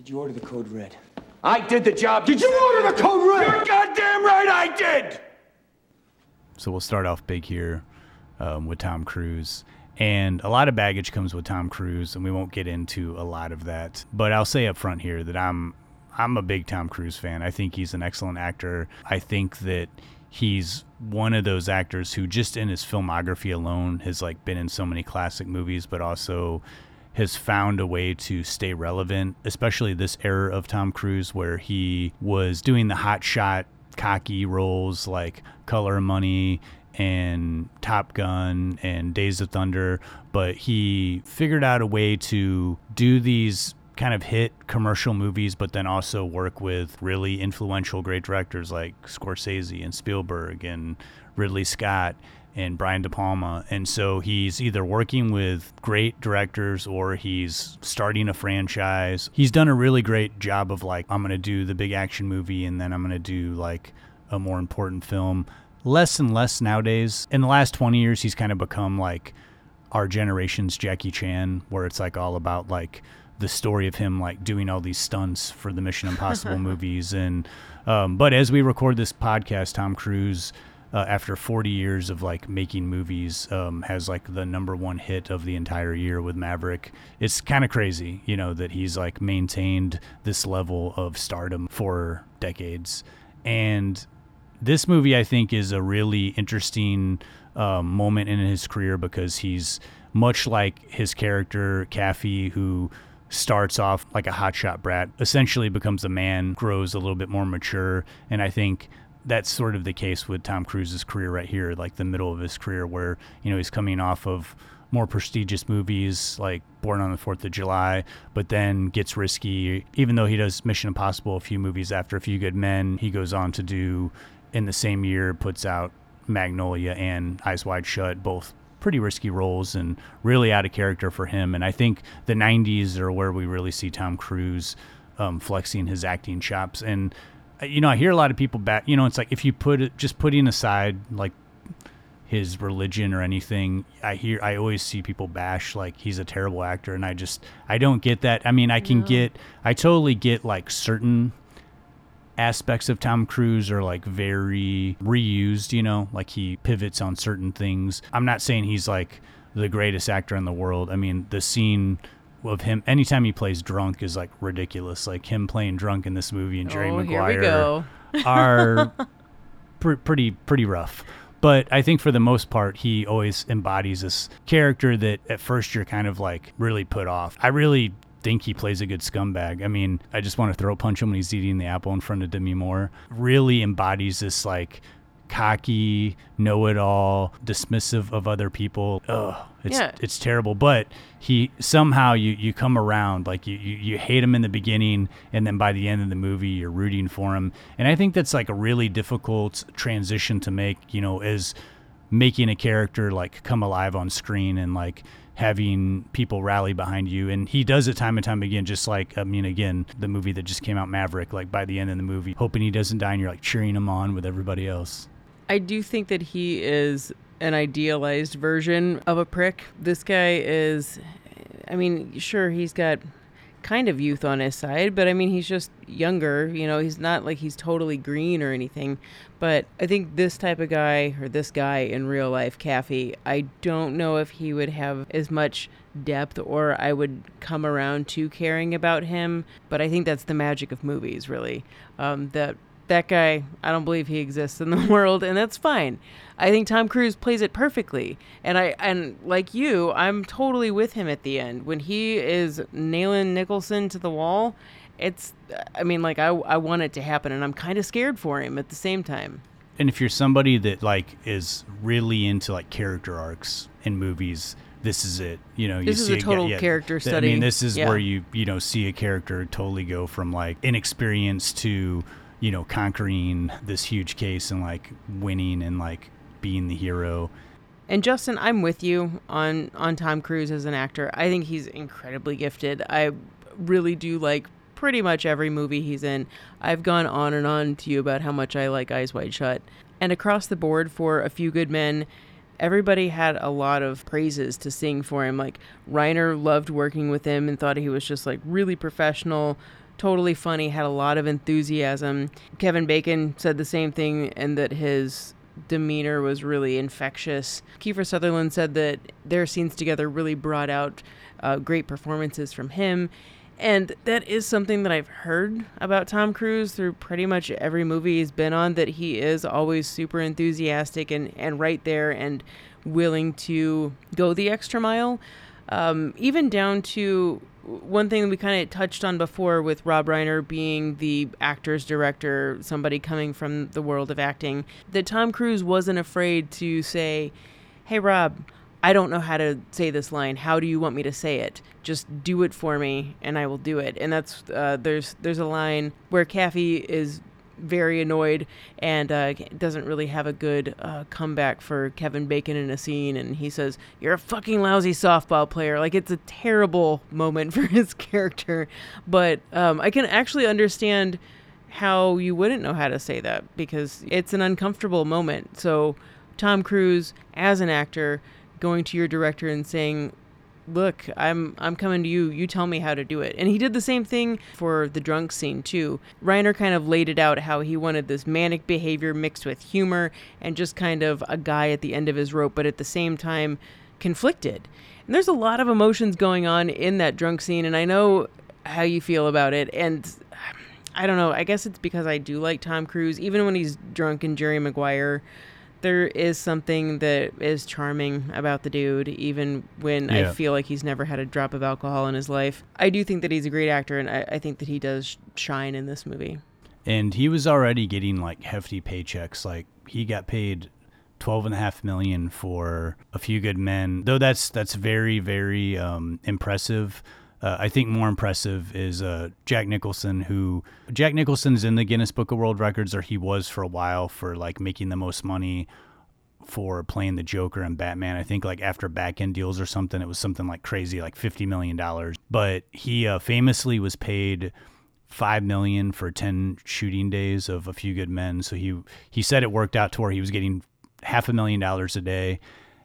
Did you order the code red? I did the job. Did you order the code red? You're goddamn right I did! So we'll start off big here um, with Tom Cruise. And a lot of baggage comes with Tom Cruise, and we won't get into a lot of that. But I'll say up front here that I'm I'm a big Tom Cruise fan. I think he's an excellent actor. I think that he's one of those actors who just in his filmography alone has like been in so many classic movies, but also has found a way to stay relevant, especially this era of Tom Cruise where he was doing the hot shot cocky roles like Color Money and Top Gun and Days of Thunder, but he figured out a way to do these kind of hit commercial movies, but then also work with really influential great directors like Scorsese and Spielberg and Ridley Scott and Brian De Palma. And so he's either working with great directors or he's starting a franchise. He's done a really great job of like, I'm going to do the big action movie and then I'm going to do like a more important film. Less and less nowadays. In the last 20 years, he's kind of become like our generation's Jackie Chan, where it's like all about like the story of him like doing all these stunts for the Mission Impossible [laughs] movies. And um, but as we record this podcast, Tom Cruise, uh, after 40 years of like making movies, um, has like the number one hit of the entire year with Maverick. It's kind of crazy, you know, that he's like maintained this level of stardom for decades. And this movie, I think, is a really interesting um, moment in his career because he's much like his character, Kaffee, who starts off like a hotshot brat, essentially becomes a man, grows a little bit more mature. And I think that's sort of the case with Tom Cruise's career right here, like the middle of his career, where, you know, he's coming off of more prestigious movies like Born on the Fourth of July, but then gets risky. Even though he does Mission Impossible, a few movies after A Few Good Men, he goes on to do in the same year puts out Magnolia and Eyes Wide Shut, both pretty risky roles and really out of character for him. And I think the 90s are where we really see Tom Cruise um, flexing his acting chops. And you know, I hear a lot of people back. You know, it's like if you put it, just putting aside like his religion or anything i hear i always see people bash like he's a terrible actor and i just i don't get that. I mean i can get i totally get like certain aspects of tom cruise are like very reused you know like he pivots on certain things. I'm not saying he's like the greatest actor in the world. I mean the scene of him anytime he plays drunk is like ridiculous like him playing drunk in this movie and jerry Oh, maguire are [laughs] pr- pretty pretty rough. But I think for the most part, he always embodies this character that at first you're kind of like really put off. I really think he plays a good scumbag. I mean, I just want to throw punch him when he's eating the apple in front of Demi Moore. Really embodies this like cocky, know it all, dismissive of other people. Ugh, it's Yeah. it's terrible. But he somehow you you come around like you, you you hate him in the beginning, and then by the end of the movie you're rooting for him. And I think that's like a really difficult transition to make. You know, as making a character like come alive on screen and like having people rally behind you and he does it time and time again just like i mean again the movie that just came out maverick like by the end of the movie hoping he doesn't die and you're like cheering him on with everybody else I do think that he is an idealized version of a prick. This guy is, I mean, sure, he's got kind of youth on his side, but I mean, he's just younger. You know, he's not like he's totally green or anything. But I think this type of guy, or this guy in real life, Kaffee, I don't know if he would have as much depth or I would come around to caring about him. But I think that's the magic of movies, really. Um, that that guy, I don't believe he exists in the [laughs] world, and that's fine. I think Tom Cruise plays it perfectly, and I and like you, I'm totally with him at the end when he is nailing Nicholson to the wall. It's, I mean, like I I want it to happen, and I'm kind of scared for him at the same time. and if you're somebody that like is really into like character arcs in movies this is it you know you This is see a total character th- i mean this is Yeah. where you you know see a character totally go from like inexperience to you know conquering this huge case and like winning and like being the hero And Justin, I'm with you on on Tom Cruise as an actor. I think he's incredibly gifted. I really do like pretty much every movie he's in. I've gone on and on to you about how much I like Eyes Wide Shut. And across the board for A Few Good Men, everybody had a lot of praises to sing for him. Like Reiner loved working with him and thought he was just like really professional, totally funny, had a lot of enthusiasm. Kevin Bacon said the same thing and that his demeanor was really infectious. Kiefer Sutherland said that their scenes together really brought out uh, great performances from him. And that is something that I've heard about Tom Cruise through pretty much every movie he's been on, that he is always super enthusiastic and, and right there and willing to go the extra mile. Um, even down to one thing we kind of touched on before with Rob Reiner being the actor's director, somebody coming from the world of acting, that Tom Cruise wasn't afraid to say, Hey, Rob, I don't know how to say this line. How do you want me to say it? Just do it for me, and I will do it. And that's uh, there's there's a line where Kaffee is very annoyed and uh, doesn't really have a good uh, comeback for Kevin Bacon in a scene, and he says, "You're a fucking lousy softball player." Like it's a terrible moment [laughs] for his character, but um, I can actually understand how you wouldn't know how to say that because it's an uncomfortable moment. So Tom Cruise, as an actor, going to your director and saying, "Look, I'm I'm coming to you. You tell me how to do it." And he did the same thing for the drunk scene too. Reiner kind of laid it out how he wanted this manic behavior mixed with humor and just kind of a guy at the end of his rope, but at the same time conflicted. And there's a lot of emotions going on in that drunk scene, and I know how you feel about it. And I don't know. I guess it's because I do like Tom Cruise, even when he's drunk in Jerry Maguire. There is something that is charming about the dude, even when Yeah. I feel like he's never had a drop of alcohol in his life. I do think that he's a great actor, and I, I think that he does shine in this movie. and he was already getting like hefty paychecks like he got paid 12 and a half million for a few good men though that's that's very very um, impressive uh, I think more impressive is uh, Jack Nicholson, who Jack Nicholson's in the Guinness Book of World Records, or he was for a while for like making the most money for playing the Joker and Batman. I think like after back end deals or something, it was something like crazy, like fifty million dollars. But he uh, famously was paid five million for ten shooting days of A Few Good Men. So he he said it worked out to where he was getting half a million dollars a day.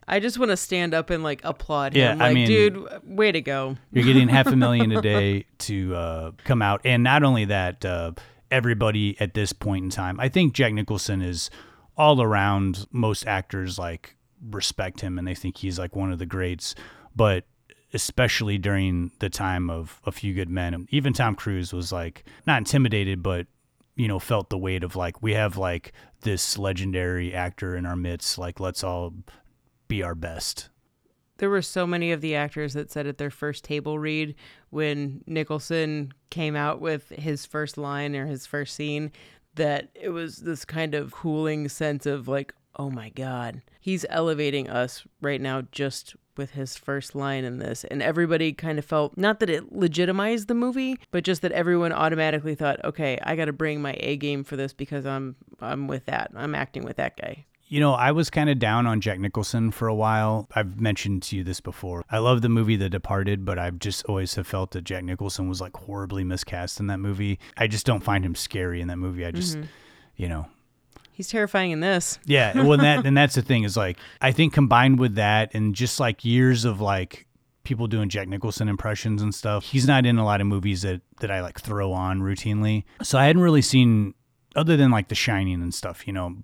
I just want to stand up and like applaud Yeah, him. I Like, mean- dude, way to go. You're getting half a [laughs] million a day to uh, come out, and not only that, uh, everybody at this point in time, I think Jack Nicholson is all around. Most actors like respect him, and they think he's like one of the greats. But especially during the time of A Few Good Men, even Tom Cruise was like not intimidated, but you know felt the weight of like we have like this legendary actor in our midst. Like let's all be our best. There were so many of the actors that said at their first table read when Nicholson came out with his first line or his first scene that it was this kind of cooling sense of like, oh my God, he's elevating us right now just with his first line in this. And everybody kind of felt not that it legitimized the movie, but just that everyone automatically thought, okay, I got to bring my A game for this because I'm I'm with that. I'm acting with that guy. You know, I was kind of down on Jack Nicholson for a while. I've mentioned to you this before. I love the movie The Departed, but I've just always have felt that Jack Nicholson was like horribly miscast in that movie. I just don't find him scary in that movie. I just, Mm-hmm. you know, He's terrifying in this. [laughs] yeah. Well, and that and that's the thing is like I think combined with that and just like years of like people doing Jack Nicholson impressions and stuff, he's not in a lot of movies that that I like throw on routinely. So I hadn't really seen other than like The Shining and stuff. You know,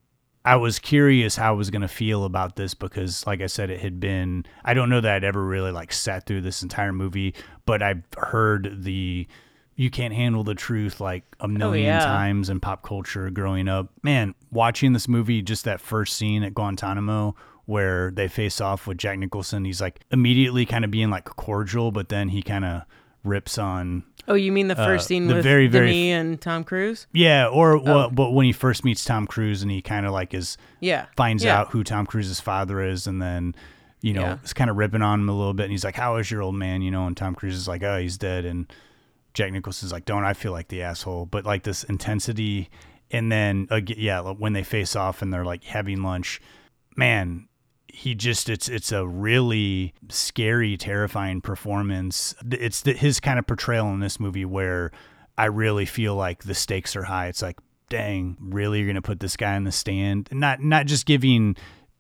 I was curious how I was going to feel about this because, like I said, it had been, I don't know that I'd ever really like sat through this entire movie, but I've heard the, you can't handle the truth like a oh, million yeah. times in pop culture growing up. Man, watching this movie, just that first scene at Guantanamo where they face off with Jack Nicholson, he's like immediately kind of being like cordial, but then he kind of rips on Oh, you mean the first Uh, scene the with very, very Demi and Tom Cruise? yeah, or Oh. well, but when he first meets Tom Cruise and he kind of like is Yeah. finds Yeah. out who Tom Cruise's father is, and then you know Yeah. is kind of ripping on him a little bit, and he's like, "How is your old man?" You know, and Tom Cruise is like, "Oh, he's dead," and Jack Nicholson's like, "Don't I feel like the asshole?" But like this intensity, and then ag- yeah, when they face off and they're like having lunch, man. He just it's it's a really scary, terrifying performance. It's the, his kind of portrayal in this movie where I really feel like the stakes are high. It's like, dang, really you're gonna put this guy in the stand? Not not just giving,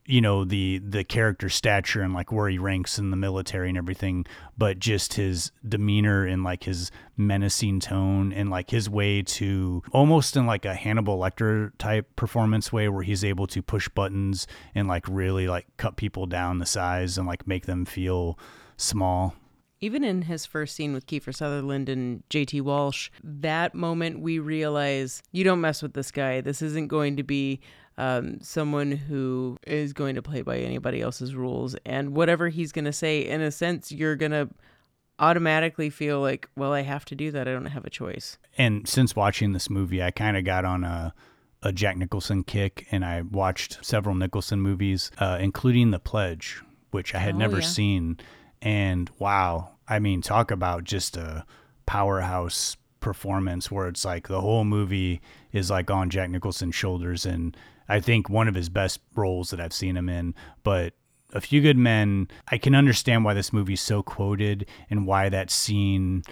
you know, the the character stature and like where he ranks in the military and everything, but just his demeanor and like his menacing tone and like his way to almost in like a Hannibal Lecter type performance way where he's able to push buttons and like really like cut people down the size and like make them feel small. Even in his first scene with Kiefer Sutherland and JT Walsh, that moment we realize you don't mess with this guy. This isn't going to be um, someone who is going to play by anybody else's rules. And whatever he's going to say, in a sense, you're going to automatically feel like, well, I have to do that. I don't have a choice. and since watching this movie, I kind of got on a a Jack Nicholson kick, and I watched several Nicholson movies, uh, including The Pledge, which I had Oh, never yeah. seen. And wow, I mean, talk about just a powerhouse performance where it's like the whole movie is like on Jack Nicholson's shoulders, and I think one of his best roles that I've seen him in. But a few good men, I can understand why this movie's so quoted and why that scene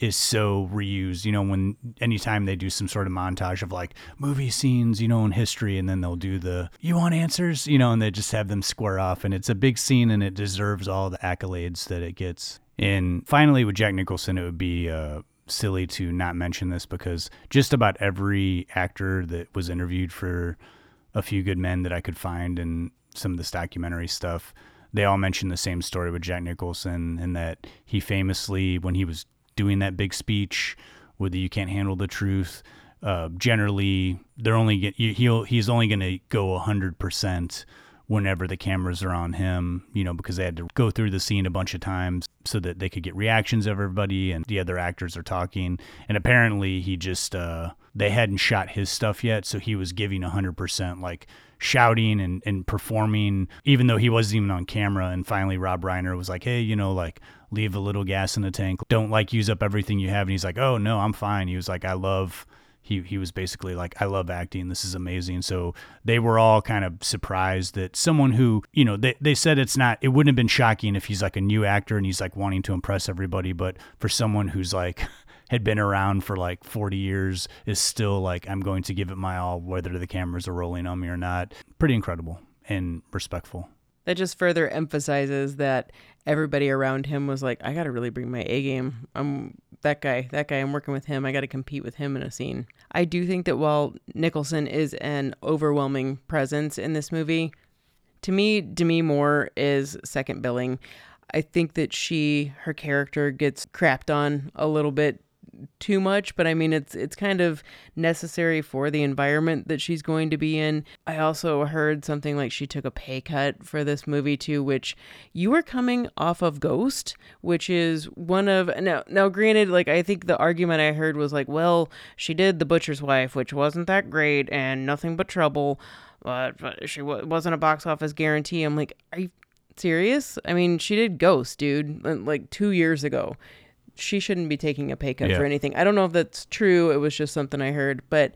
is so reused. You know, when anytime they do some sort of montage of like movie scenes, you know, in history, and then they'll do the "You want answers?" You know, and they just have them square off, and it's a big scene, and it deserves all the accolades that it gets. And finally, with Jack Nicholson, it would be uh, silly to not mention this because just about every actor that was interviewed for a few good men that I could find and some of this documentary stuff, they all mentioned the same story with Jack Nicholson and that he famously, when he was doing that big speech with the "You Can't Handle the Truth," uh, generally they're only get, he'll he's only going to go hundred percent whenever the cameras are on him, you know, because they had to go through the scene a bunch of times so that they could get reactions of everybody and the other actors are talking. And apparently he just uh they hadn't shot his stuff yet, so he was giving 100% like shouting and, and performing even though he wasn't even on camera and finally Rob Reiner was like, "Hey, you know, like leave a little gas in the tank. Don't like use up everything you have." And he's like, "Oh, no, I'm fine." He was like, "I love he he was basically like I love acting this is amazing so they were all kind of surprised that someone who you know they, they said it's not it wouldn't have been shocking if he's like a new actor and he's like wanting to impress everybody but for someone who's like had been around for like 40 years is still like I'm going to give it my all whether the cameras are rolling on me or not pretty incredible and respectful That just further emphasizes that everybody around him was like, I got to really bring my A game. I'm that guy, that guy, I'm working with him. I got to compete with him in a scene. I do think that while Nicholson is an overwhelming presence in this movie, to me, Demi Moore is second billing. I think that she, her character gets crapped on a little bit too much, but I mean it's it's kind of necessary for the environment that she's going to be in. I also heard something like she took a pay cut for this movie too, which you were coming off of Ghost, which is one of now now granted like I think the argument I heard was like, well, she did The Butcher's Wife, which wasn't that great and nothing but trouble. But, but she w- wasn't a box office guarantee. I'm like, are you serious? I mean, she did Ghost, dude, like two years ago she shouldn't be taking a pay cut Yeah. for anything. I don't know if that's true. It was just something I heard. But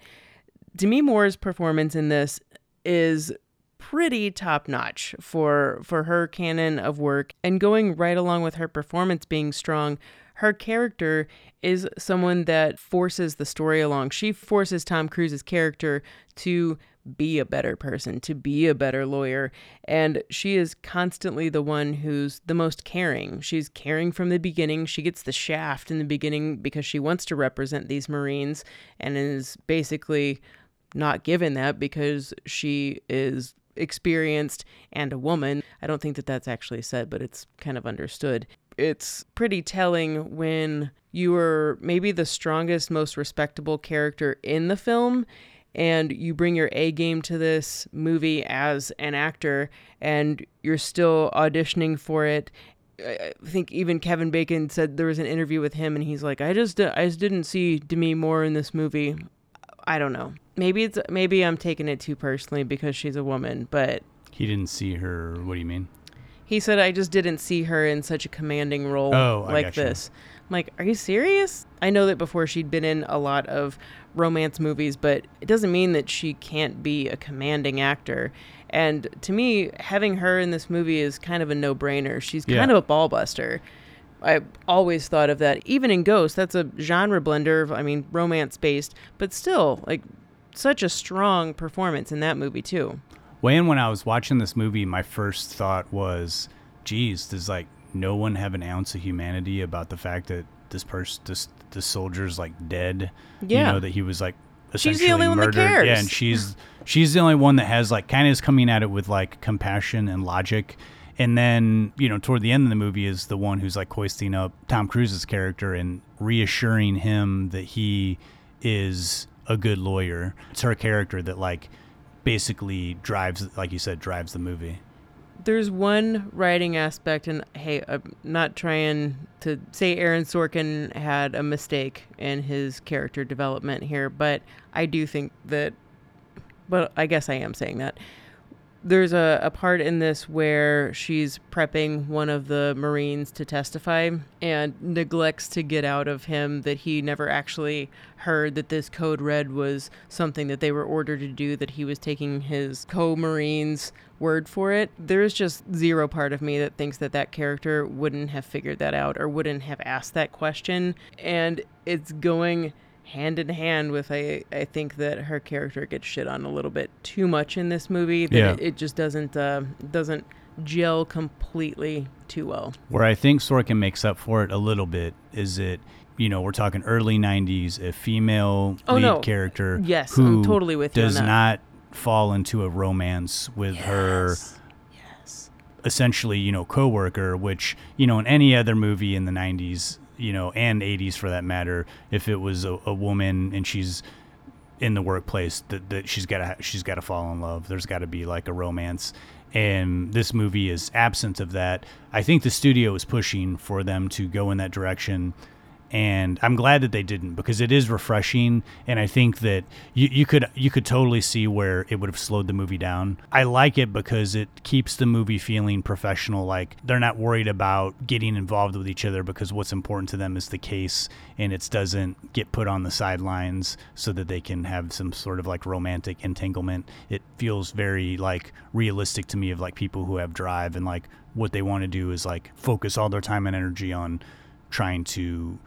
Demi Moore's performance in this is pretty top notch for for her canon of work and going right along with her performance being strong her character is someone that forces the story along she forces tom cruise's character to be a better person to be a better lawyer and she is constantly the one who's the most caring she's caring from the beginning she gets the shaft in the beginning because she wants to represent these marines and is basically not given that because she is experienced and a woman. I don't think that that's actually said, but it's kind of understood. It's pretty telling when you are maybe the strongest, most respectable character in the film and you bring your A game to this movie as an actor and you're still auditioning for it. I think even Kevin Bacon said there was an interview with him and he's like, I just I just didn't see Demi Moore in this movie. I don't know. Maybe it's maybe I'm taking it too personally because she's a woman, but He didn't see her. What do you mean? he said I just didn't see her in such a commanding role Oh, like this. I'm like, are you serious? I know that before she'd been in a lot of romance movies, but it doesn't mean that she can't be a commanding actor. And to me, having her in this movie is kind of a no-brainer. She's Yeah. kind of a ball buster. I always thought of that. Even in Ghost, that's a genre blender. Of, I mean, romance based, but still, like, such a strong performance in that movie too. When when I was watching this movie, my first thought was, "Geez, does like no one have an ounce of humanity about the fact that this person, this this soldier's like dead? Yeah. you know that he was like She's the essentially only one that murdered. cares. Yeah, and she's she's the only one that has like kind of is coming at it with like compassion and logic. And then, you know, toward the end of the movie is the one who's like hoisting up Tom Cruise's character and reassuring him that he is a good lawyer. It's her character that like basically drives like you said drives the movie. There's one writing aspect, and hey, I'm not trying to say Aaron Sorkin had a mistake in his character development here, but I do think that, but I guess I am saying that. There's a, a part in this where she's prepping one of the Marines to testify and neglects to get out of him that he never actually heard that this code red was something that they were ordered to do, that he was taking his co Marines' word for it. There's just zero part of me that thinks that that character wouldn't have figured that out or wouldn't have asked that question. And it's going hand in hand with I, I think that her character gets shit on a little bit too much in this movie that Yeah. it, it just doesn't uh, doesn't gel completely too well Where I think Sorkin makes up for it a little bit is that you know we're talking early '90s, a female Oh, lead no. character Yes, who I'm totally with you on does not fall into a romance with her yes. essentially you know coworker which you know in any other movie in the 90s you know and 80s for that matter if it was a, a woman and she's in the workplace that, that she's got to she's got to fall in love. There's got to be like a romance. And this movie is absent of that. I think the studio is pushing for them to go in that direction and I'm glad that they didn't because it is refreshing and I think that you, you could you could totally see where it would have slowed the movie down. I like it because it keeps the movie feeling professional like they're not worried about getting involved with each other because what's important to them is the case and it doesn't get put on the sidelines so that they can have some sort of like romantic entanglement. It feels very like realistic to me of like people who have drive and like what they want to do is like focus all their time and energy on trying to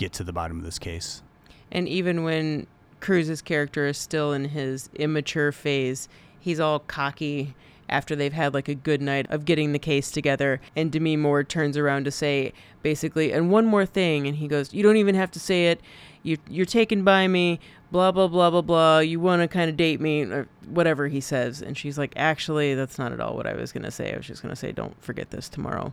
get to the bottom of this case. And even when Cruise's character is still in his immature phase, he's all cocky after they've had like a good night of getting the case together. And Demi Moore turns around to say, basically, and one more thing. And he goes, You don't even have to say it. You, you're taken by me, blah, blah, blah, blah, blah. You want to kind of date me, or whatever he says. And she's like, Actually, that's not at all what I was going to say. I was just going to say, Don't forget this tomorrow.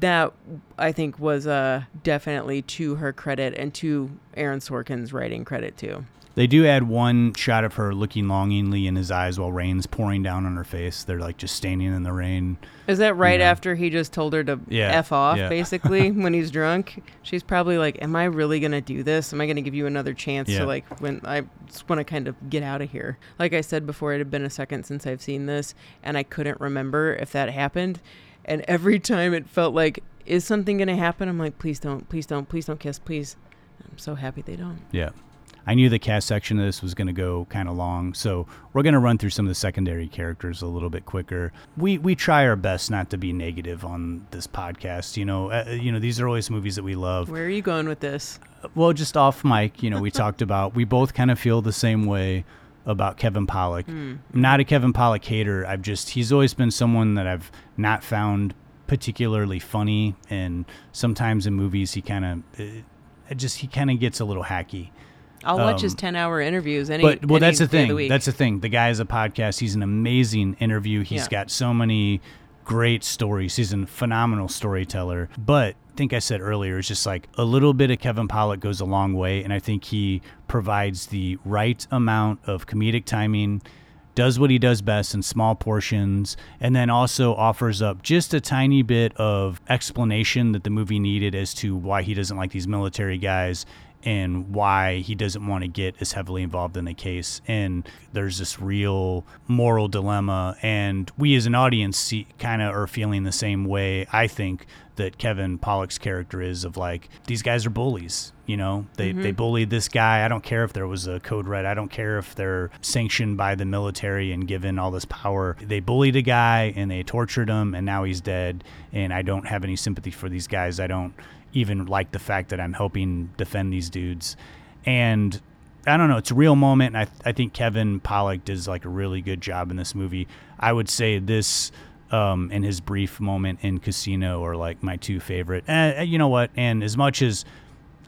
That I think was uh, definitely to her credit and to Aaron Sorkin's writing credit too. They do add one shot of her looking longingly in his eyes while rain's pouring down on her face. They're like just standing in the rain. Is that right Yeah. after he just told her to Yeah, f off, yeah. basically, [laughs] when he's drunk? She's probably like, "Am I really gonna do this? Am I gonna give you another chance Yeah. to like when I just want to kind of get out of here?" Like I said before, it had been a second since I've seen this, and I couldn't remember if that happened. And every time it felt like, "Is something gonna happen?" I'm like, "Please don't, please don't, please don't kiss, please." I'm so happy they don't. Yeah. I knew the cast section of this was going to go kind of long, so we're going to run through some of the secondary characters a little bit quicker. We we try our best not to be negative on this podcast. You know, uh, you know these are always movies that we love. Where are you going with this? Well, just off mic, you know, we [laughs] talked about we both kind of feel the same way about Kevin Pollak. I'm not a Kevin Pollak hater. I've just he's always been someone that I've not found particularly funny, and sometimes in movies he kind of, just he kind of gets a little hacky. I'll watch his Um, 10 hour interviews any But well, any that's the thing. week. that's the thing. The guy has a podcast. He's an amazing interview. He's Yeah. got so many great stories. He's a phenomenal storyteller. But think I said earlier, it's just like a little bit of Kevin Pollak goes a long way, and I think he provides the right amount of comedic timing. Does what he does best in small portions, and then also offers up just a tiny bit of explanation that the movie needed as to why he doesn't like these military guys and why he doesn't want to get as heavily involved in the case. And there's this real moral dilemma, and we as an audience see, kind of are feeling the same way. I think that Kevin Pollak's character is of like these guys are bullies. You know, they mm-hmm. they bullied this guy. I don't care if there was a code red. I don't care if they're sanctioned by the military and given all this power. They bullied a guy and they tortured him, and now he's dead. And I don't have any sympathy for these guys. I don't even like the fact that I'm helping defend these dudes. And I don't know, it's a real moment. And I, I think Kevin Pollak does like a really good job in this movie. I would say this um, and his brief moment in Casino are like my two favorite. Uh, you know what? And as much as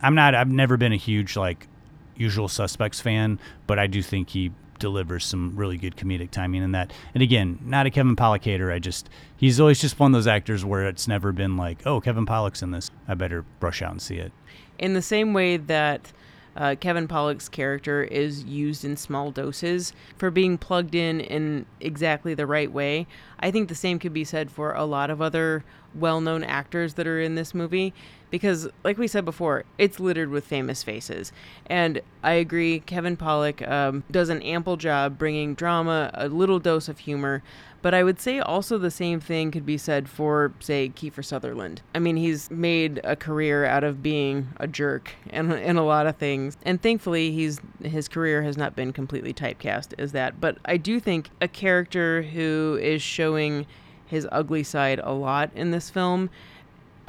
I'm not, I've never been a huge like Usual Suspects fan, but I do think he delivers some really good comedic timing in that. And again, not a Kevin Pollak hater. I just he's always just one of those actors where it's never been like, oh, Kevin Pollak's in this. I better brush out and see it. in the same way that uh, Kevin Pollak's character is used in small doses for being plugged in in exactly the right way. I think the same could be said for a lot of other well known actors that are in this movie because, like we said before, it's littered with famous faces. And I agree, Kevin Pollak um, does an ample job bringing drama, a little dose of humor. But I would say also the same thing could be said for, say, Kiefer Sutherland. I mean, he's made a career out of being a jerk and in a lot of things. And thankfully, he's his career has not been completely typecast as that. But I do think a character who is showing his ugly side a lot in this film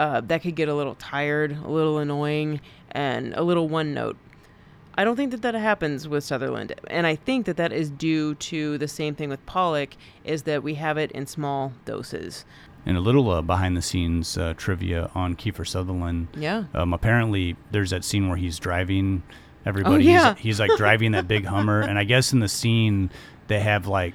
uh, that could get a little tired, a little annoying, and a little one note. I don't think that that happens with Sutherland, and I think that that is due to the same thing with Pollak, is that we have it in small doses. And a little uh, behind the scenes uh, trivia on Kiefer Sutherland. Yeah. Um, apparently, there's that scene where he's driving everybody. Oh, yeah. he's, he's like driving that big Hummer, and I guess in the scene they have like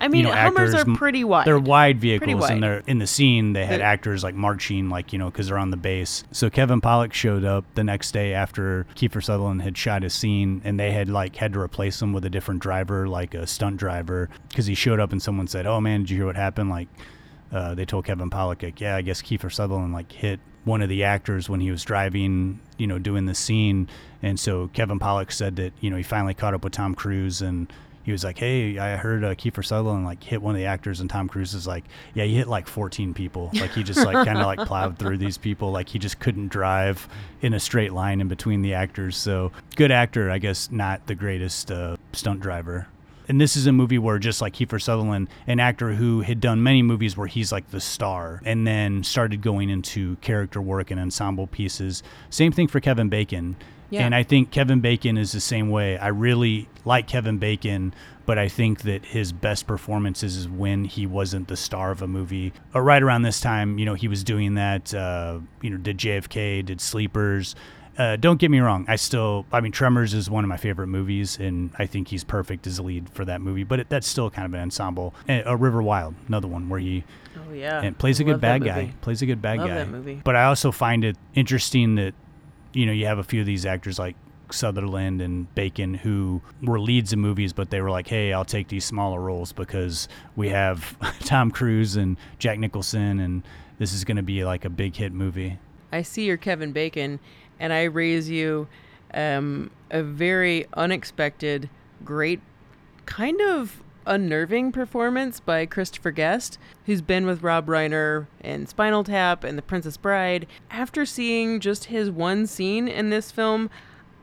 I mean, you know, Hummers actors, are pretty wide. They're wide vehicles, wide. and they're in the scene. They had They're- actors like marching, like you know, because they're on the base. So Kevin Pollak showed up the next day after Kiefer Sutherland had shot his scene, and they had like had to replace him with a different driver, like a stunt driver, because he showed up and someone said, "Oh man, did you hear what happened?" Like uh, they told Kevin Pollak, like, "Yeah, I guess Kiefer Sutherland like hit." One of the actors when he was driving, you know, doing the scene, and so Kevin Pollak said that you know he finally caught up with Tom Cruise and he was like, "Hey, I heard uh, Kiefer Sutherland like hit one of the actors," and Tom Cruise is like, "Yeah, he hit like 14 people. Like he just like [laughs] kind of like plowed through these people. Like he just couldn't drive in a straight line in between the actors. So good actor, I guess, not the greatest uh, stunt driver." And this is a movie where, just like Kiefer Sutherland, an actor who had done many movies where he's like the star and then started going into character work and ensemble pieces. Same thing for Kevin Bacon. Yeah. And I think Kevin Bacon is the same way. I really like Kevin Bacon, but I think that his best performances is when he wasn't the star of a movie. Uh, right around this time, you know, he was doing that, uh, you know, did JFK, did Sleepers. uh, don't get me wrong. I still, I mean, Tremors is one of my favorite movies, and I think he's perfect as a lead for that movie. But it, that's still kind of an ensemble. And, uh, River Wild, another one where he Oh yeah. and plays a good bad guy. Plays a good bad Love guy. movie. But I also find it interesting that you know you have a few of these actors like Sutherland and Bacon who were leads in movies, but they were like, "Hey, I'll take these smaller roles because we have [laughs] Tom Cruise and Jack Nicholson, and this is going to be like a big hit movie." I see your Kevin Bacon, and I raise you um, a very unexpected, great, kind of unnerving performance by Christopher Guest, who's been with Rob Reiner in Spinal Tap and The Princess Bride. After seeing just his one scene in this film,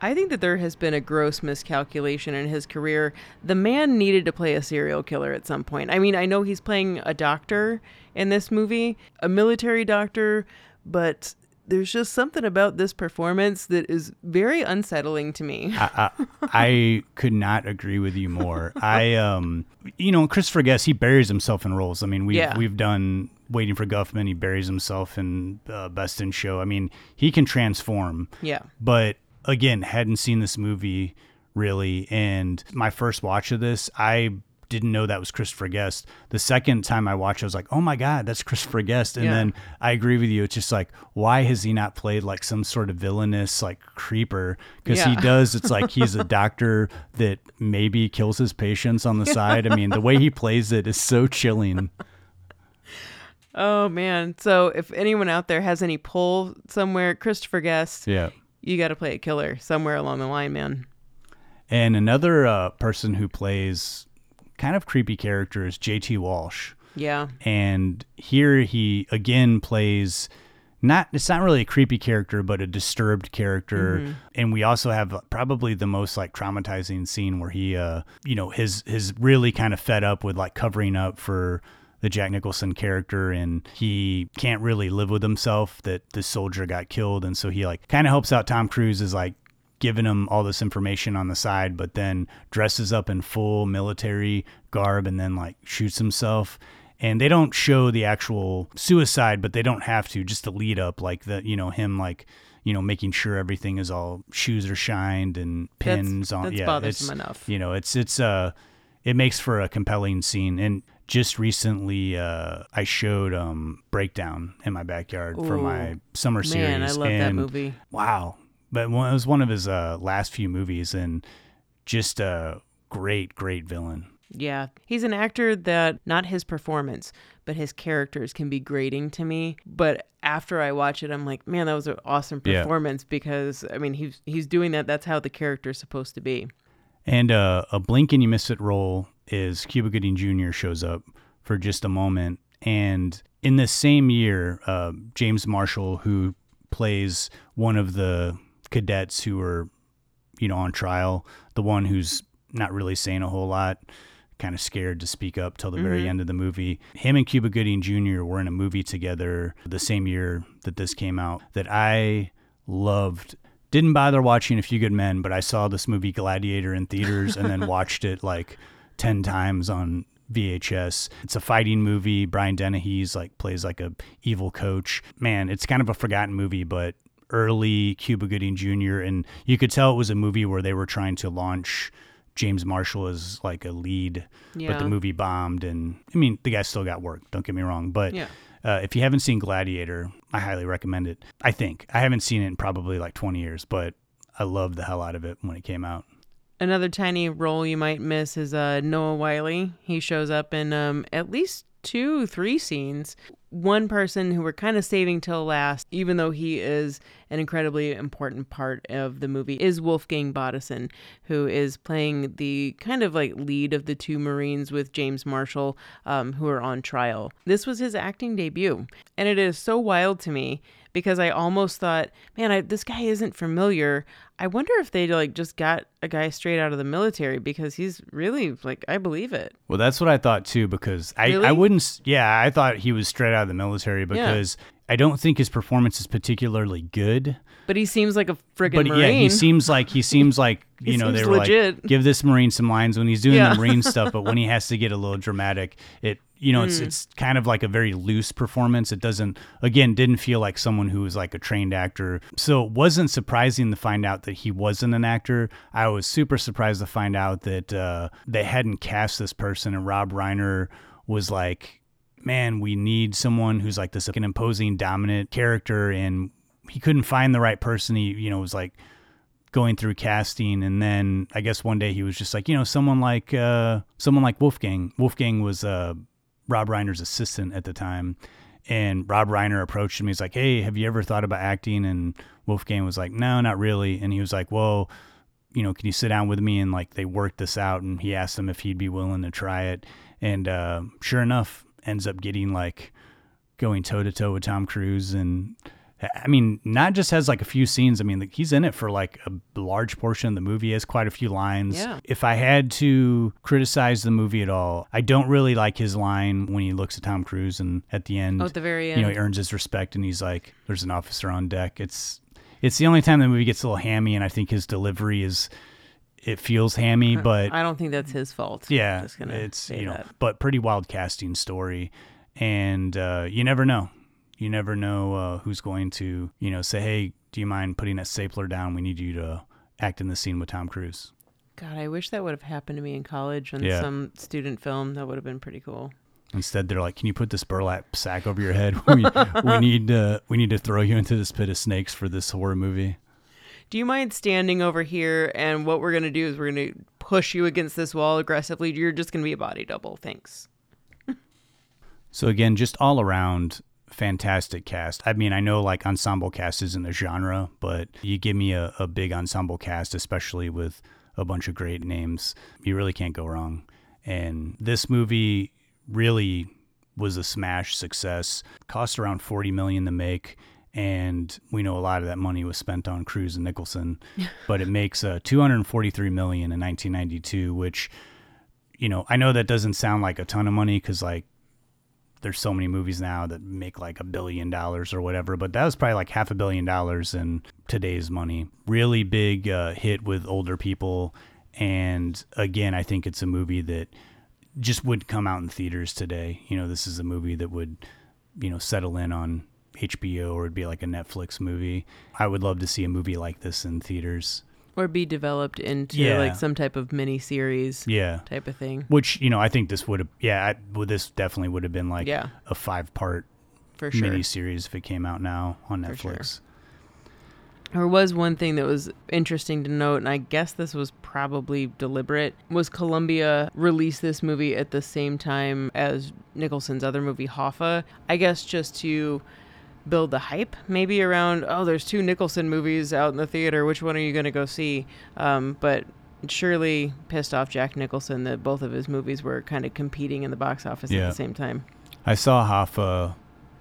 I think that there has been a gross miscalculation in his career. The man needed to play a serial killer at some point. I mean, I know he's playing a doctor in this movie, a military doctor, but there's just something about this performance that is very unsettling to me. I, I, I could not agree with you more. I, [laughs] um, you know, Christopher Guest, he buries himself in roles. I mean, we've Yeah. we've done Waiting for Guffman. He buries himself in uh, Best in Show. I mean, he can transform. Yeah. But again, hadn't seen this movie really, and my first watch of this, I didn't know that was Christopher Guest. The second time I watched, I was like, "Oh my god, that's Christopher Guest!" And Yeah. then I agree with you. It's just like, why has he not played like some sort of villainous like creeper? Because he does. It's like he's a [laughs] doctor that maybe kills his patients on the side. I mean, the way he plays it is so chilling. [laughs] Oh man. So if anyone out there has any pull somewhere, Christopher Guest, Yeah. you got to play a killer somewhere along the line, man. And another uh, person who plays kind of creepy character is J.T. Walsh. Yeah. and here he again plays not it's not really a creepy character but a disturbed character and we also have probably the most like traumatizing scene where he uh you know his his really kind of fed up with like covering up for the Jack Nicholson character and he can't really live with himself that the soldier got killed and so he like kind of helps out Tom Cruise is like giving him all this information on the side, but then dresses up in full military garb and then like shoots himself. And they don't show the actual suicide, but they don't have to, just to lead up like the, you know, him like, you know, making sure everything is all shoes are shined and That's- pins on. that's yeah, bothersome it's, enough. You know, it's, it's, uh, it makes for a compelling scene. And just recently, uh, I showed, um, Breakdown in my backyard for my summer series. Man, I love that movie. Wow. But one, it was one of his uh, last few movies and just a great, great villain. Yeah. He's an actor that not his performance, but his characters can be grating to me. But after I watch it, I'm like, man, that was an awesome Yeah. performance because I mean he's he's doing that. That's how the character's supposed to be. And uh, a blink and you miss it role is Cuba Gooding Jr. shows up for just a moment. And in the same year, uh, James Marshall, who plays one of the cadets who are, you know, on trial, the one who's not really saying a whole lot, kind of scared to speak up till the very mm-hmm. end of the movie. Him and Cuba Gooding Jr. were in a movie together the same year that this came out that I loved. Didn't bother watching A Few Good Men, but I saw this movie Gladiator in theaters and then [laughs] watched it like 10 times on VHS. It's a fighting movie. Brian Dennehy's like plays like a evil coach. Man, it's kind of a forgotten movie, but early Cuba Gooding Jr. and you could tell it was a movie where they were trying to launch James Marshall as like a lead, but the movie bombed. And I mean, the guy still got work. Don't get me wrong, but Yeah. uh, if you haven't seen Gladiator, I highly recommend it. I think I haven't seen it in probably like 20 years, but I loved the hell out of it when it came out. Another tiny role you might miss is uh, Noah Wyle. He shows up in um, at least two, three scenes. One person who we're kind of saving till last, even though he is an incredibly important part of the movie, is Wolfgang Bodison, who is playing the kind of like lead of the two Marines with James Marshall, um, who are on trial. This was his acting debut, and it is so wild to me because I almost thought, man, I, this guy isn't familiar. I wonder if they like just got a guy straight out of the military because he's really like I believe it. Well, that's what I thought too, because I, Really? I wouldn't, yeah, I thought he was straight out of the military because I don't think his performance is particularly good. But he seems like a friggin' But marine. yeah, he seems like, he seems [laughs] like, you know, they were legit. like, give this Marine some lines when he's doing Yeah. the Marine stuff, but when he [laughs] has to get a little dramatic, it you know, it's it's kind of like a very loose performance. It doesn't again didn't feel like someone who was like a trained actor. So it wasn't surprising to find out that he wasn't an actor. I was super surprised to find out that uh, they hadn't cast this person and Rob Reiner was like, "Man, we need someone who's like this like an imposing dominant character and he couldn't find the right person. He, you know, was like going through casting and then I guess one day he was just like, you know, someone like uh someone like Wolfgang. Wolfgang was uh Rob Reiner's assistant at the time. And Rob Reiner approached him. He's like, Hey, have you ever thought about acting? And Wolfgang was like, No, not really. And he was like, Well, you know, can you sit down with me? And like they worked this out and he asked him if he'd be willing to try it. And uh, sure enough, ends up getting like going toe to toe with Tom Cruise and I mean, not just has like a few scenes. I mean, like, he's in it for like a large portion of the movie. He has quite a few lines. Yeah. If I had to criticize the movie at all, I don't really like his line when he looks at Tom Cruise and at the end, Oh, at the very end, you know, he earns his respect and he's like, "There's an officer on deck." It's it's the only time the movie gets a little hammy, and I think his delivery is it feels hammy, but I don't think that's his fault. yeah, it's you know, that. but pretty wild casting story, and uh, you never know. You never know uh, who's going to you know say, "Hey, do you mind putting that stapler down? We need you to act in the scene with Tom Cruise." God, I wish that would have happened to me in college on Yeah. some student film. That would have been pretty cool. Instead, they're like, "Can you put this burlap sack over your head? [laughs] we, we need uh, we need to throw you into this pit of snakes for this horror movie." Do you mind standing over here? And what we're gonna do is we're gonna push you against this wall aggressively. You're just gonna be a body double. Thanks. So again, just all around fantastic cast. I mean, I know like ensemble cast isn't a genre, but you give me a, a big ensemble cast, especially with a bunch of great names, you really can't go wrong. And this movie really was a smash success. Cost around 40 million to make. And we know a lot of that money was spent on Cruise and Nicholson, [laughs] but it makes uh, 243 million in 1992, which, you know, I know that doesn't sound like a ton of money because like there's so many movies now that make like a billion dollars or whatever, but that was probably like half a billion dollars in today's money. Really big uh, hit with older people. And again, I think it's a movie that just would come out in theaters today. You know, this is a movie that would, you know, settle in on HBO or it'd be like a Netflix movie. I would love to see a movie like this in theaters. Or be developed into Yeah. like some type of mini series Yeah. type of thing. Which, you know, I think this would have, yeah, I, well, this definitely would have been like Yeah. a five part For sure. mini series if it came out now on sure. Netflix. There was one thing that was interesting to note, and I guess this was probably deliberate. Was Columbia released this movie at the same time as Nicholson's other movie Hoffa? I guess just to build the hype, maybe around oh, there's two Nicholson movies out in the theater. Which one are you going to go see? Um, but it surely pissed off Jack Nicholson that both of his movies were kind of competing in the box office at the same time. I saw Hoffa.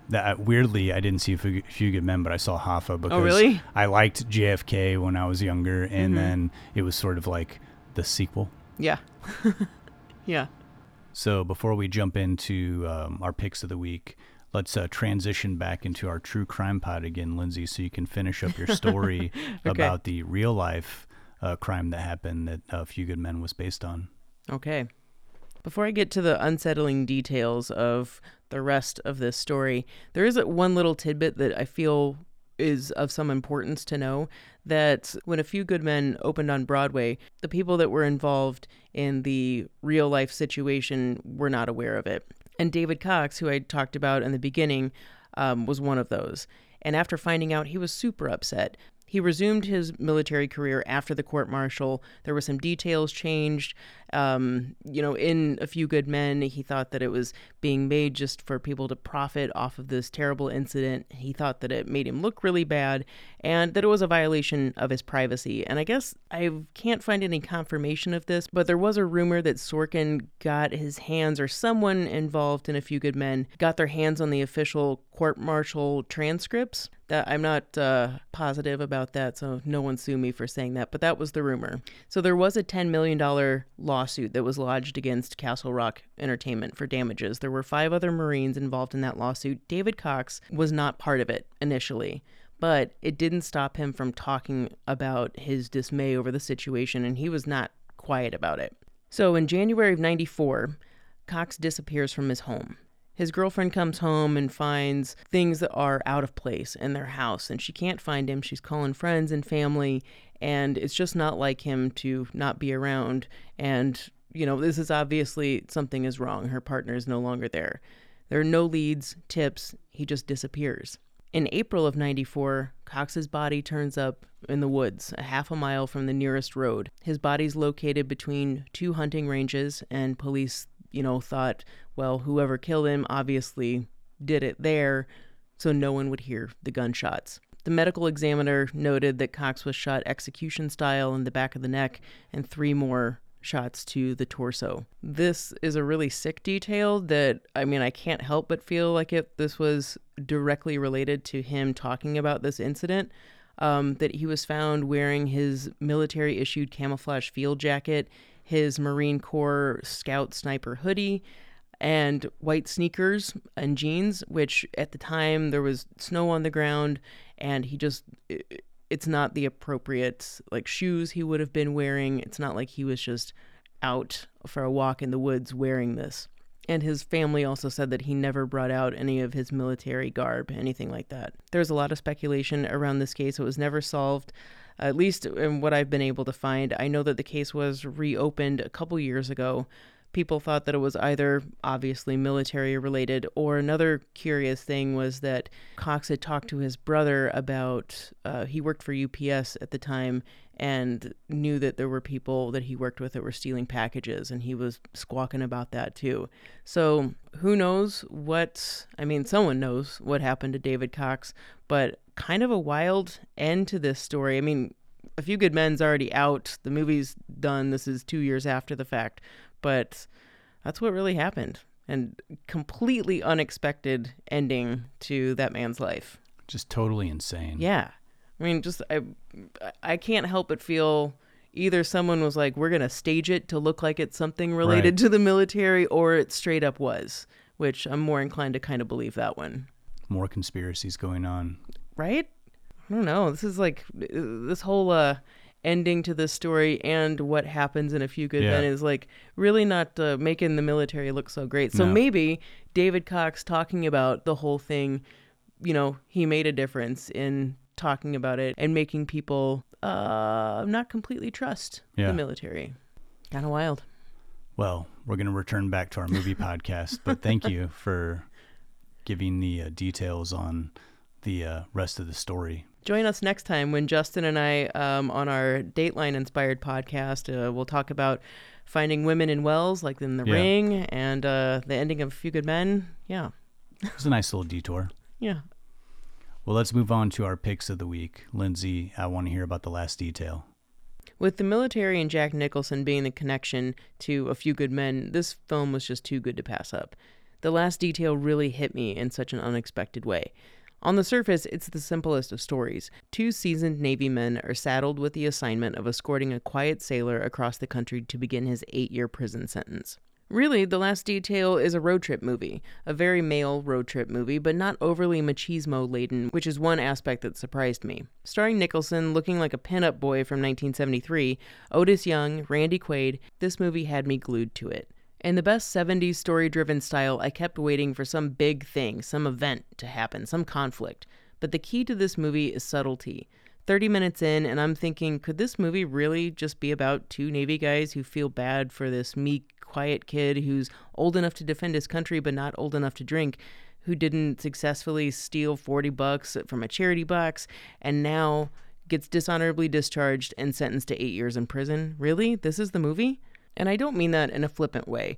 That weirdly, I didn't see a few, good men, but I saw Hoffa because Oh, really? I liked JFK when I was younger, and Mhm. then it was sort of like the sequel. Yeah, [laughs] yeah. So before we jump into um, our picks of the week, let's uh, transition back into our true crime pod again, Lindsay, so you can finish up your story [laughs] Okay. about the real life uh, crime that happened that A Few Good Men was based on. Okay. Before I get to the unsettling details of the rest of this story, there is a- one little tidbit that I feel is of some importance to know that when A Few Good Men opened on Broadway, the people that were involved in the real life situation were not aware of it. And David Cox, who I talked about in the beginning, um, was one of those. And after finding out, he was super upset. He resumed his military career after the court martial. There were some details changed. Um, you know, in A Few Good Men, he thought that it was being made just for people to profit off of this terrible incident. He thought that it made him look really bad and that it was a violation of his privacy. And I guess I can't find any confirmation of this, but there was a rumor that Sorkin got his hands, or someone involved in A Few Good Men, got their hands on the official court martial transcripts. That I'm not uh, positive about that, so no one sue me for saying that, but that was the rumor. So there was a $10 million lawsuit that was lodged against Castle Rock Entertainment for damages. There were five other Marines involved in that lawsuit. David Cox was not part of it initially, but it didn't stop him from talking about his dismay over the situation, and he was not quiet about it. So in January of 94, Cox disappears from his home. His girlfriend comes home and finds things that are out of place in their house, and she can't find him. She's calling friends and family, and it's just not like him to not be around. And, you know, this is obviously something is wrong. Her partner is no longer there. There are no leads, tips, he just disappears. In April of 94, Cox's body turns up in the woods, a half a mile from the nearest road. His body's located between two hunting ranges, and police, you know, thought, well, whoever killed him obviously did it there, so no one would hear the gunshots. The medical examiner noted that Cox was shot execution style in the back of the neck and three more shots to the torso. This is a really sick detail that I mean I can't help but feel like if this was directly related to him talking about this incident. Um, that he was found wearing his military issued camouflage field jacket, his Marine Corps Scout sniper hoodie, and white sneakers and jeans, which at the time there was snow on the ground, and he just. It's not the appropriate like shoes he would have been wearing. It's not like he was just out for a walk in the woods wearing this. And his family also said that he never brought out any of his military garb, anything like that. There's a lot of speculation around this case. It was never solved, at least in what I've been able to find. I know that the case was reopened a couple years ago. People thought that it was either obviously military related, or another curious thing was that Cox had talked to his brother about, uh, he worked for UPS at the time and knew that there were people that he worked with that were stealing packages and he was squawking about that too. So, who knows what I mean, someone knows what happened to David Cox, but kind of a wild end to this story. I mean, A Few Good Men's already out. The movie's done. This is 2 years after the fact, but that's what really happened. And completely unexpected ending to that man's life. Just totally insane. Yeah. I mean, just I, I can't help but feel either someone was like, "We're gonna stage it to look like it's something related Right. to the military," or it straight up was. Which I'm more inclined to kind of believe that one, More conspiracies going on. Right? I don't know. This is like uh, this whole uh, ending to this story and what happens in a few good Yeah. men is like really not uh, making the military look so great. So No. maybe David Cox talking about the whole thing, you know, he made a difference in talking about it and making people uh, not completely trust Yeah. the military. Kind of wild. Well, we're going to return back to our movie [laughs] podcast, but thank you for giving the uh, details on the uh, rest of the story. Join us next time when Justin and I, um, on our Dateline inspired podcast, uh, we'll talk about finding women in wells, like in the Yeah. ring, and uh, the ending of A Few Good Men. Yeah. It was a nice little detour. Yeah. Well, let's move on to our picks of the week. Lindsay, I want to hear about the last detail. With the military and Jack Nicholson being the connection to A Few Good Men, this film was just too good to pass up. The last detail really hit me in such an unexpected way. On the surface, it's the simplest of stories. Two seasoned Navy men are saddled with the assignment of escorting a quiet sailor across the country to begin his eight year prison sentence. Really, The Last Detail is a road trip movie, a very male road trip movie, but not overly machismo laden, which is one aspect that surprised me. Starring Nicholson looking like a pinup boy from 1973, Otis Young, Randy Quaid, this movie had me glued to it. In the best 70s story driven style, I kept waiting for some big thing, some event to happen, some conflict. But the key to this movie is subtlety. 30 minutes in, and I'm thinking, could this movie really just be about two Navy guys who feel bad for this meek, quiet kid who's old enough to defend his country but not old enough to drink, who didn't successfully steal 40 bucks from a charity box, and now gets dishonorably discharged and sentenced to eight years in prison? Really? This is the movie? And I don't mean that in a flippant way.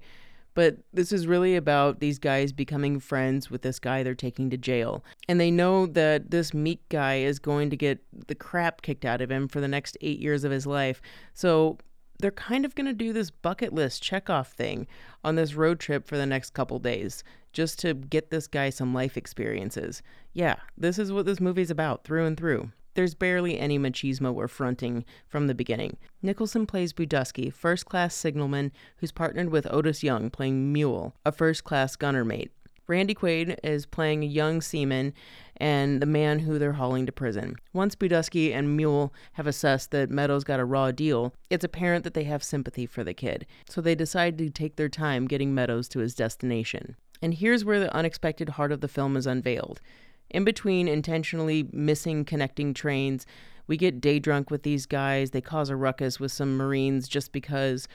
But this is really about these guys becoming friends with this guy they're taking to jail. And they know that this meek guy is going to get the crap kicked out of him for the next eight years of his life. So they're kind of going to do this bucket list check off thing on this road trip for the next couple days just to get this guy some life experiences. Yeah, this is what this movie's about through and through. There's barely any machismo or fronting from the beginning. Nicholson plays Buddusky, first class signalman who's partnered with Otis Young playing Mule, a first class gunner mate. Randy Quaid is playing a young seaman, and the man who they're hauling to prison. Once Buddusky and Mule have assessed that Meadows got a raw deal, it's apparent that they have sympathy for the kid, so they decide to take their time getting Meadows to his destination. And here's where the unexpected heart of the film is unveiled. In between intentionally missing connecting trains, we get day drunk with these guys. They cause a ruckus with some Marines just because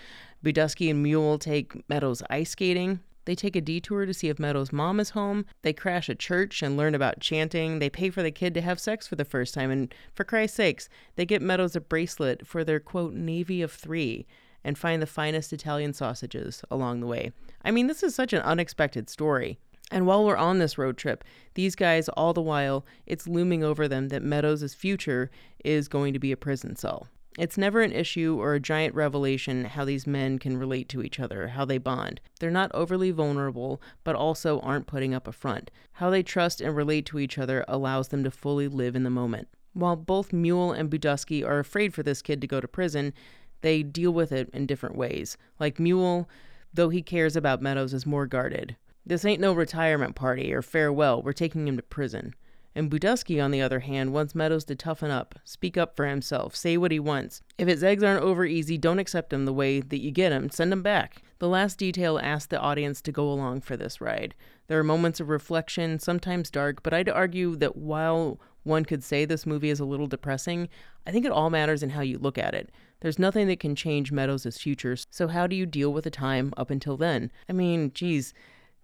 Buddusky and Mule take Meadows ice skating. They take a detour to see if Meadows' mom is home. They crash a church and learn about chanting. They pay for the kid to have sex for the first time. And for Christ's sakes, they get Meadows a bracelet for their quote, Navy of Three and find the finest Italian sausages along the way. I mean, this is such an unexpected story. And while we're on this road trip, these guys, all the while, it's looming over them that Meadows' future is going to be a prison cell. It's never an issue or a giant revelation how these men can relate to each other, how they bond. They're not overly vulnerable, but also aren't putting up a front. How they trust and relate to each other allows them to fully live in the moment. While both Mule and Buddusky are afraid for this kid to go to prison, they deal with it in different ways. Like Mule, though he cares about Meadows, is more guarded. This ain't no retirement party or farewell, we're taking him to prison. And Buddusky, on the other hand, wants Meadows to toughen up, speak up for himself, say what he wants. If his eggs aren't over easy, don't accept him the way that you get him, send him back. The last detail asks the audience to go along for this ride. There are moments of reflection, sometimes dark, but I'd argue that while one could say this movie is a little depressing, I think it all matters in how you look at it. There's nothing that can change Meadows' future, so how do you deal with the time up until then? I mean, geez,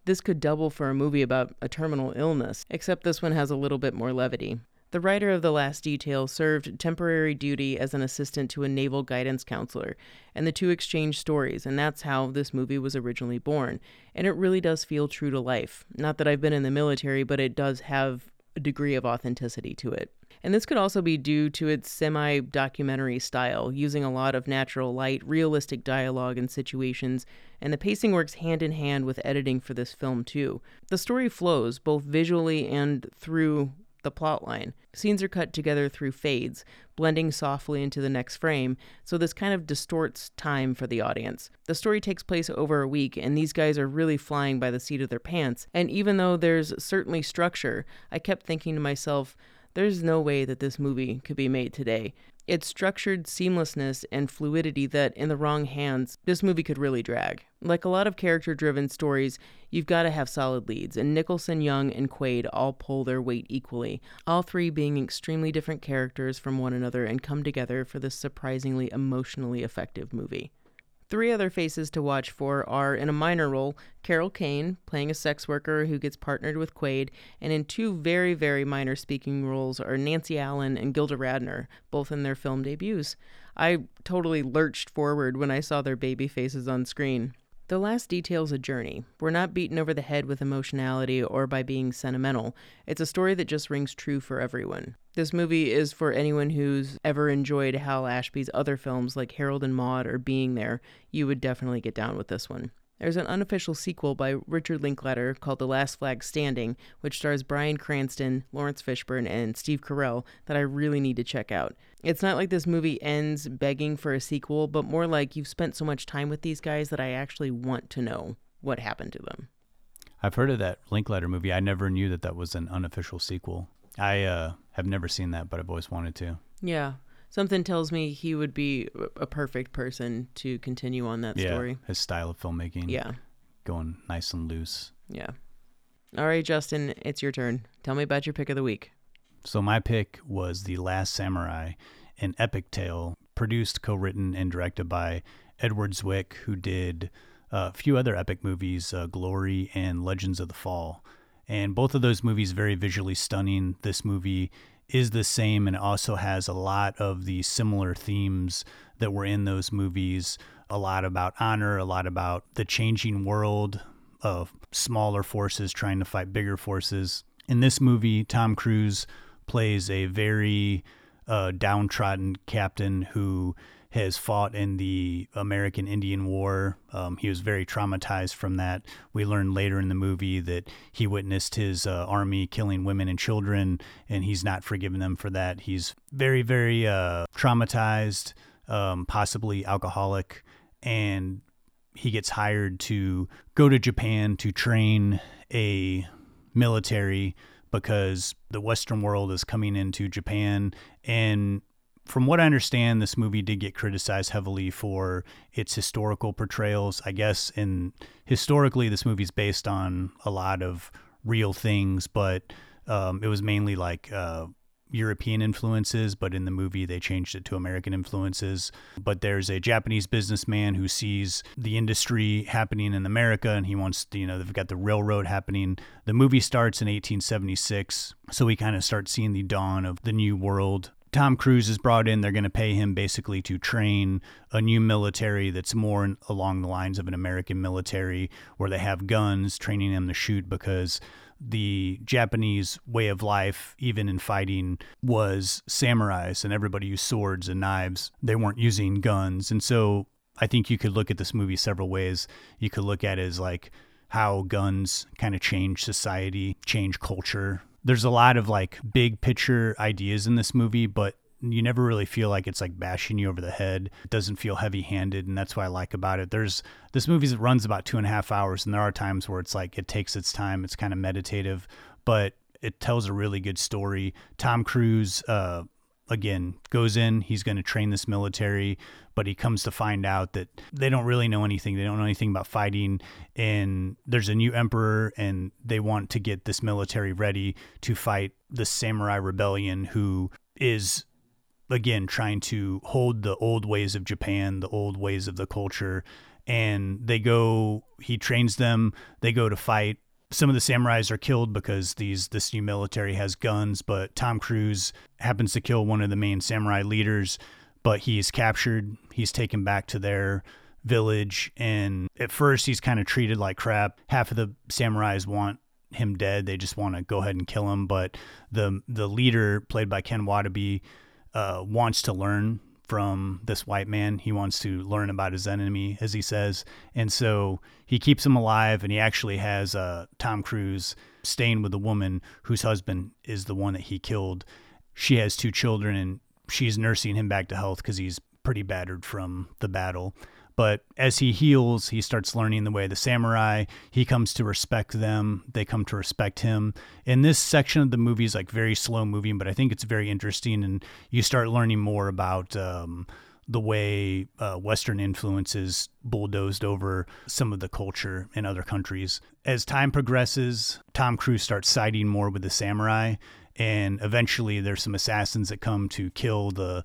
this could double for a movie about a terminal illness, except this one has a little bit more levity. The writer of The Last Detail served temporary duty as an assistant to a naval guidance counselor, and the two exchanged stories, and that's how this movie was originally born. And it really does feel true to life. Not that I've been in the military, but it does have degree of authenticity to it. And this could also be due to its semi documentary style, using a lot of natural light, realistic dialogue and situations, and the pacing works hand in hand with editing for this film, too. The story flows, both visually and through the plot line. Scenes are cut together through fades, blending softly into the next frame, so this kind of distorts time for the audience. The story takes place over a week, and these guys are really flying by the seat of their pants. And even though there's certainly structure, I kept thinking to myself, there's no way that this movie could be made today. It's structured seamlessness and fluidity that, in the wrong hands, this movie could really drag. Like a lot of character driven stories, you've got to have solid leads, and Nicholson, Young, and Quaid all pull their weight equally, all three being extremely different characters from one another and come together for this surprisingly emotionally effective movie. Three other faces to watch for are, in a minor role, Carol Kane, playing a sex worker who gets partnered with Quaid, and in two very, very minor speaking roles are Nancy Allen and Gilda Radner, both in their film debuts. I totally lurched forward when I saw their baby faces on screen. The last detail's a journey. We're not beaten over the head with emotionality or by being sentimental. It's a story that just rings true for everyone. This movie is for anyone who's ever enjoyed Hal Ashby's other films like Harold and Maude or Being There. You would definitely get down with this one. There's an unofficial sequel by Richard Linklater called The Last Flag Standing, which stars Bryan Cranston, Laurence Fishburne, and Steve Carell that I really need to check out. It's not like this movie ends begging for a sequel, but more like you've spent so much time with these guys that I actually want to know what happened to them. I've heard of that Linklater movie. I never knew that that was an unofficial sequel. I uh, have never seen that, but I've always wanted to. Yeah, something tells me he would be a perfect person to continue on that yeah, story. his style of filmmaking. Yeah. going nice and loose. Yeah. All right, Justin, it's your turn. Tell me about your pick of the week. So my pick was The Last Samurai, an epic tale produced, co-written, and directed by Edward Zwick, who did a few other epic movies, uh, Glory and Legends of the Fall. And both of those movies very visually stunning. This movie is the same and also has a lot of the similar themes that were in those movies. A lot about honor, a lot about the changing world of smaller forces trying to fight bigger forces. In this movie, Tom Cruise plays a very uh, downtrodden captain who has fought in the American Indian War. Um, he was very traumatized from that. We learn later in the movie that he witnessed his uh, army killing women and children, and he's not forgiven them for that. He's very, very uh, traumatized, um, possibly alcoholic, and he gets hired to go to Japan to train a military because the Western world is coming into Japan. And from what I understand, this movie did get criticized heavily for its historical portrayals. I guess, in historically, this movie's based on a lot of real things, but um, it was mainly like uh, European influences, but in the movie they changed it to American influences. But there's a Japanese businessman who sees the industry happening in America and he wants to, you know, they've got the railroad happening. The movie starts in 1876, so we kind of start seeing the dawn of the new world. Tom Cruise is brought in. They're going to pay him basically to train a new military that's more along the lines of an American military where they have guns, training them to shoot because the Japanese way of life, even in fighting, was samurais and everybody used swords and knives. They weren't using guns. And so I think you could look at this movie several ways. You could look at it as like how guns kind of change society, change culture. There's a lot of like big picture ideas in this movie, but you never really feel like it's like bashing you over the head. It doesn't feel heavy handed, and that's what I like about it. There's this movie runs about two and a half hours, and there are times where it's like it takes its time. It's kind of meditative, but it tells a really good story. Tom Cruise, uh, again, goes in. He's going to train this military, but he comes to find out that they don't really know anything. They don't know anything about fighting. And there's a new emperor, and they want to get this military ready to fight the samurai rebellion, who is again trying to hold the old ways of Japan, the old ways of the culture, and they go. He trains them. They go to fight. Some of the samurais are killed because these this new military has guns, but Tom Cruise happens to kill one of the main samurai leaders. But he's captured. He's taken back to their village, and at first he's kind of treated like crap. Half of the samurais want him dead. They just want to go ahead and kill him. But the the leader, played by Ken Watanabe, uh, wants to learn from this white man. He wants to learn about his enemy, as he says. And so he keeps him alive, and he actually has uh, Tom Cruise staying with a woman whose husband is the one that he killed. She has two children, and she's nursing him back to health because he's pretty battered from the battle. But as he heals, he starts learning the way the samurai. He comes to respect them. They come to respect him. And this section of the movie is like very slow moving, but I think it's very interesting. And you start learning more about um, the way uh, Western influences bulldozed over some of the culture in other countries. As time progresses, Tom Cruise starts siding more with the samurai. And eventually, there's some assassins that come to kill the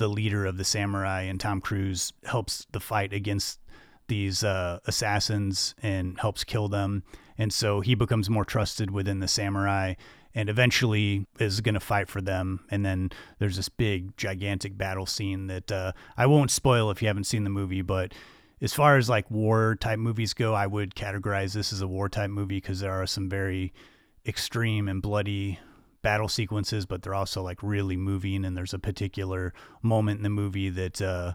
the leader of the samurai, and Tom Cruise helps the fight against these uh, assassins and helps kill them. And so he becomes more trusted within the samurai and eventually is going to fight for them. And then there's this big, gigantic battle scene that uh, I won't spoil if you haven't seen the movie, but as far as like war type movies go, I would categorize this as a war type movie because there are some very extreme and bloody battle sequences, but they're also like really moving. And there's a particular moment in the movie that uh,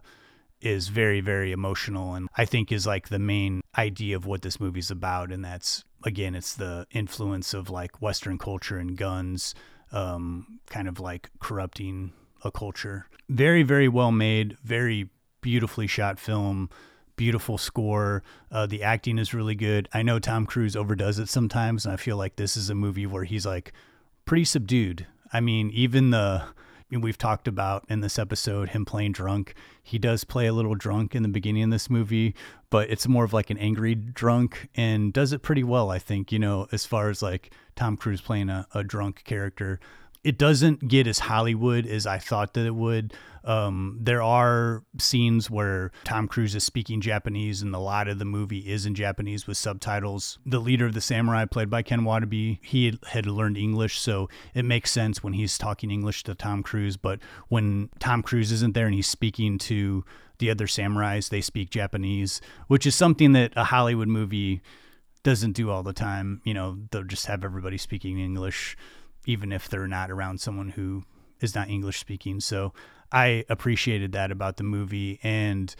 is very, very emotional, and I think is like the main idea of what this movie's about. And that's again, it's the influence of like Western culture and guns, um, kind of like corrupting a culture. Very, very well made, very beautifully shot film beautiful score. Uh, the acting is really good. I know Tom Cruise overdoes it sometimes, and I feel like this is a movie where he's like pretty subdued. I mean, even the we've talked about in this episode him playing drunk. He does play a little drunk in the beginning of this movie, but it's more of like an angry drunk and does it pretty well, I think, you know, as far as like Tom Cruise playing a, a drunk character it doesn't get as Hollywood as I thought that it would. Um, there are scenes where Tom Cruise is speaking Japanese, and a lot of the movie is in Japanese with subtitles. The leader of the samurai, played by Ken Watanabe, he had learned English, so it makes sense when he's talking English to Tom Cruise. But when Tom Cruise isn't there and he's speaking to the other samurais, they speak Japanese, which is something that a Hollywood movie doesn't do all the time. You know, they'll just have everybody speaking English even if they're not around someone who is not English speaking. So I appreciated that about the movie. And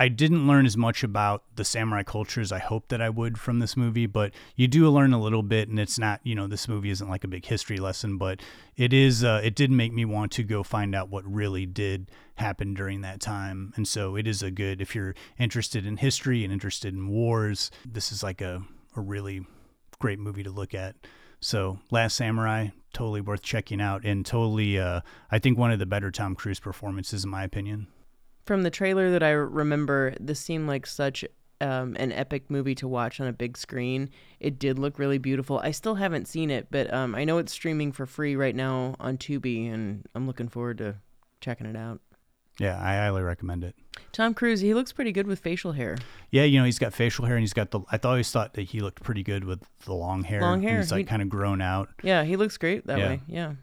I didn't learn as much about the samurai culture as I hoped that I would from this movie, but you do learn a little bit. And it's not, you know, this movie isn't like a big history lesson, but it is, uh, it did make me want to go find out what really did happen during that time. And so it is a good, if you're interested in history and interested in wars, this is like a, a really great movie to look at. So, Last Samurai, totally worth checking out, and totally, uh, I think one of the better Tom Cruise performances, in my opinion. From the trailer that I remember, this seemed like such um, an epic movie to watch on a big screen. It did look really beautiful. I still haven't seen it, but um, I know it's streaming for free right now on Tubi, and I'm looking forward to checking it out. Yeah, I highly recommend it. Tom Cruise, he looks pretty good with facial hair. Yeah, you know, he's got facial hair and he's got the. I always thought that he looked pretty good with the long hair. Long hair. He's like kind of grown out. Yeah, he looks great that Yeah. way. Yeah. [laughs]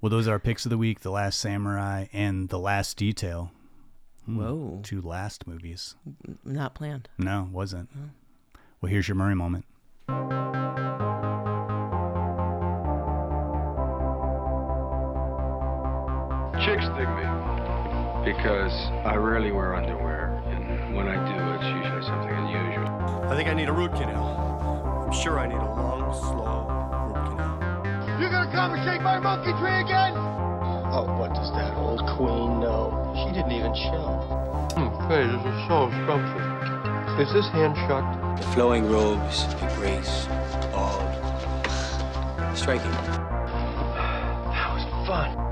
Well, those are our picks of the week: The Last Samurai and The Last Detail. Hmm, Whoa. Two last movies. Not planned. No, it wasn't. Well, here's your Murray moment. Because I rarely wear underwear, and when I do, it's usually something unusual. I think I need a root canal. I'm sure I need a long, slow root canal. You're gonna come and shake my monkey tree again? Oh, what does that old queen know? She didn't even show. Okay, this is so scrumptious. Is this hand shucked? The flowing robes, the grace, all striking. [sighs] That was fun.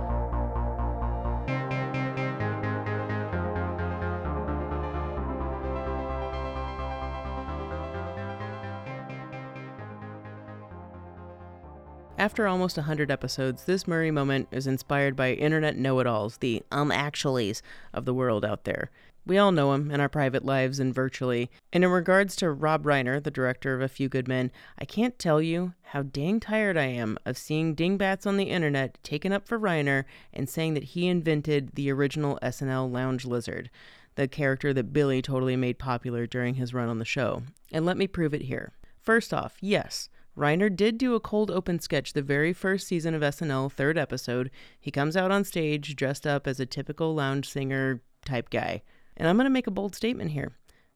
After almost 100 episodes, this Murray moment is inspired by internet know it alls, the um actuallys of the world out there. We all know him in our private lives and virtually. And in regards to Rob Reiner, the director of A Few Good Men, I can't tell you how dang tired I am of seeing dingbats on the internet taken up for Reiner and saying that he invented the original SNL lounge lizard, the character that Billy totally made popular during his run on the show. And let me prove it here. First off, yes, Reiner did do a cold open sketch the very first season of SNL, third episode. He comes out on stage dressed up as a typical lounge singer type guy. And I'm going to make a bold statement here.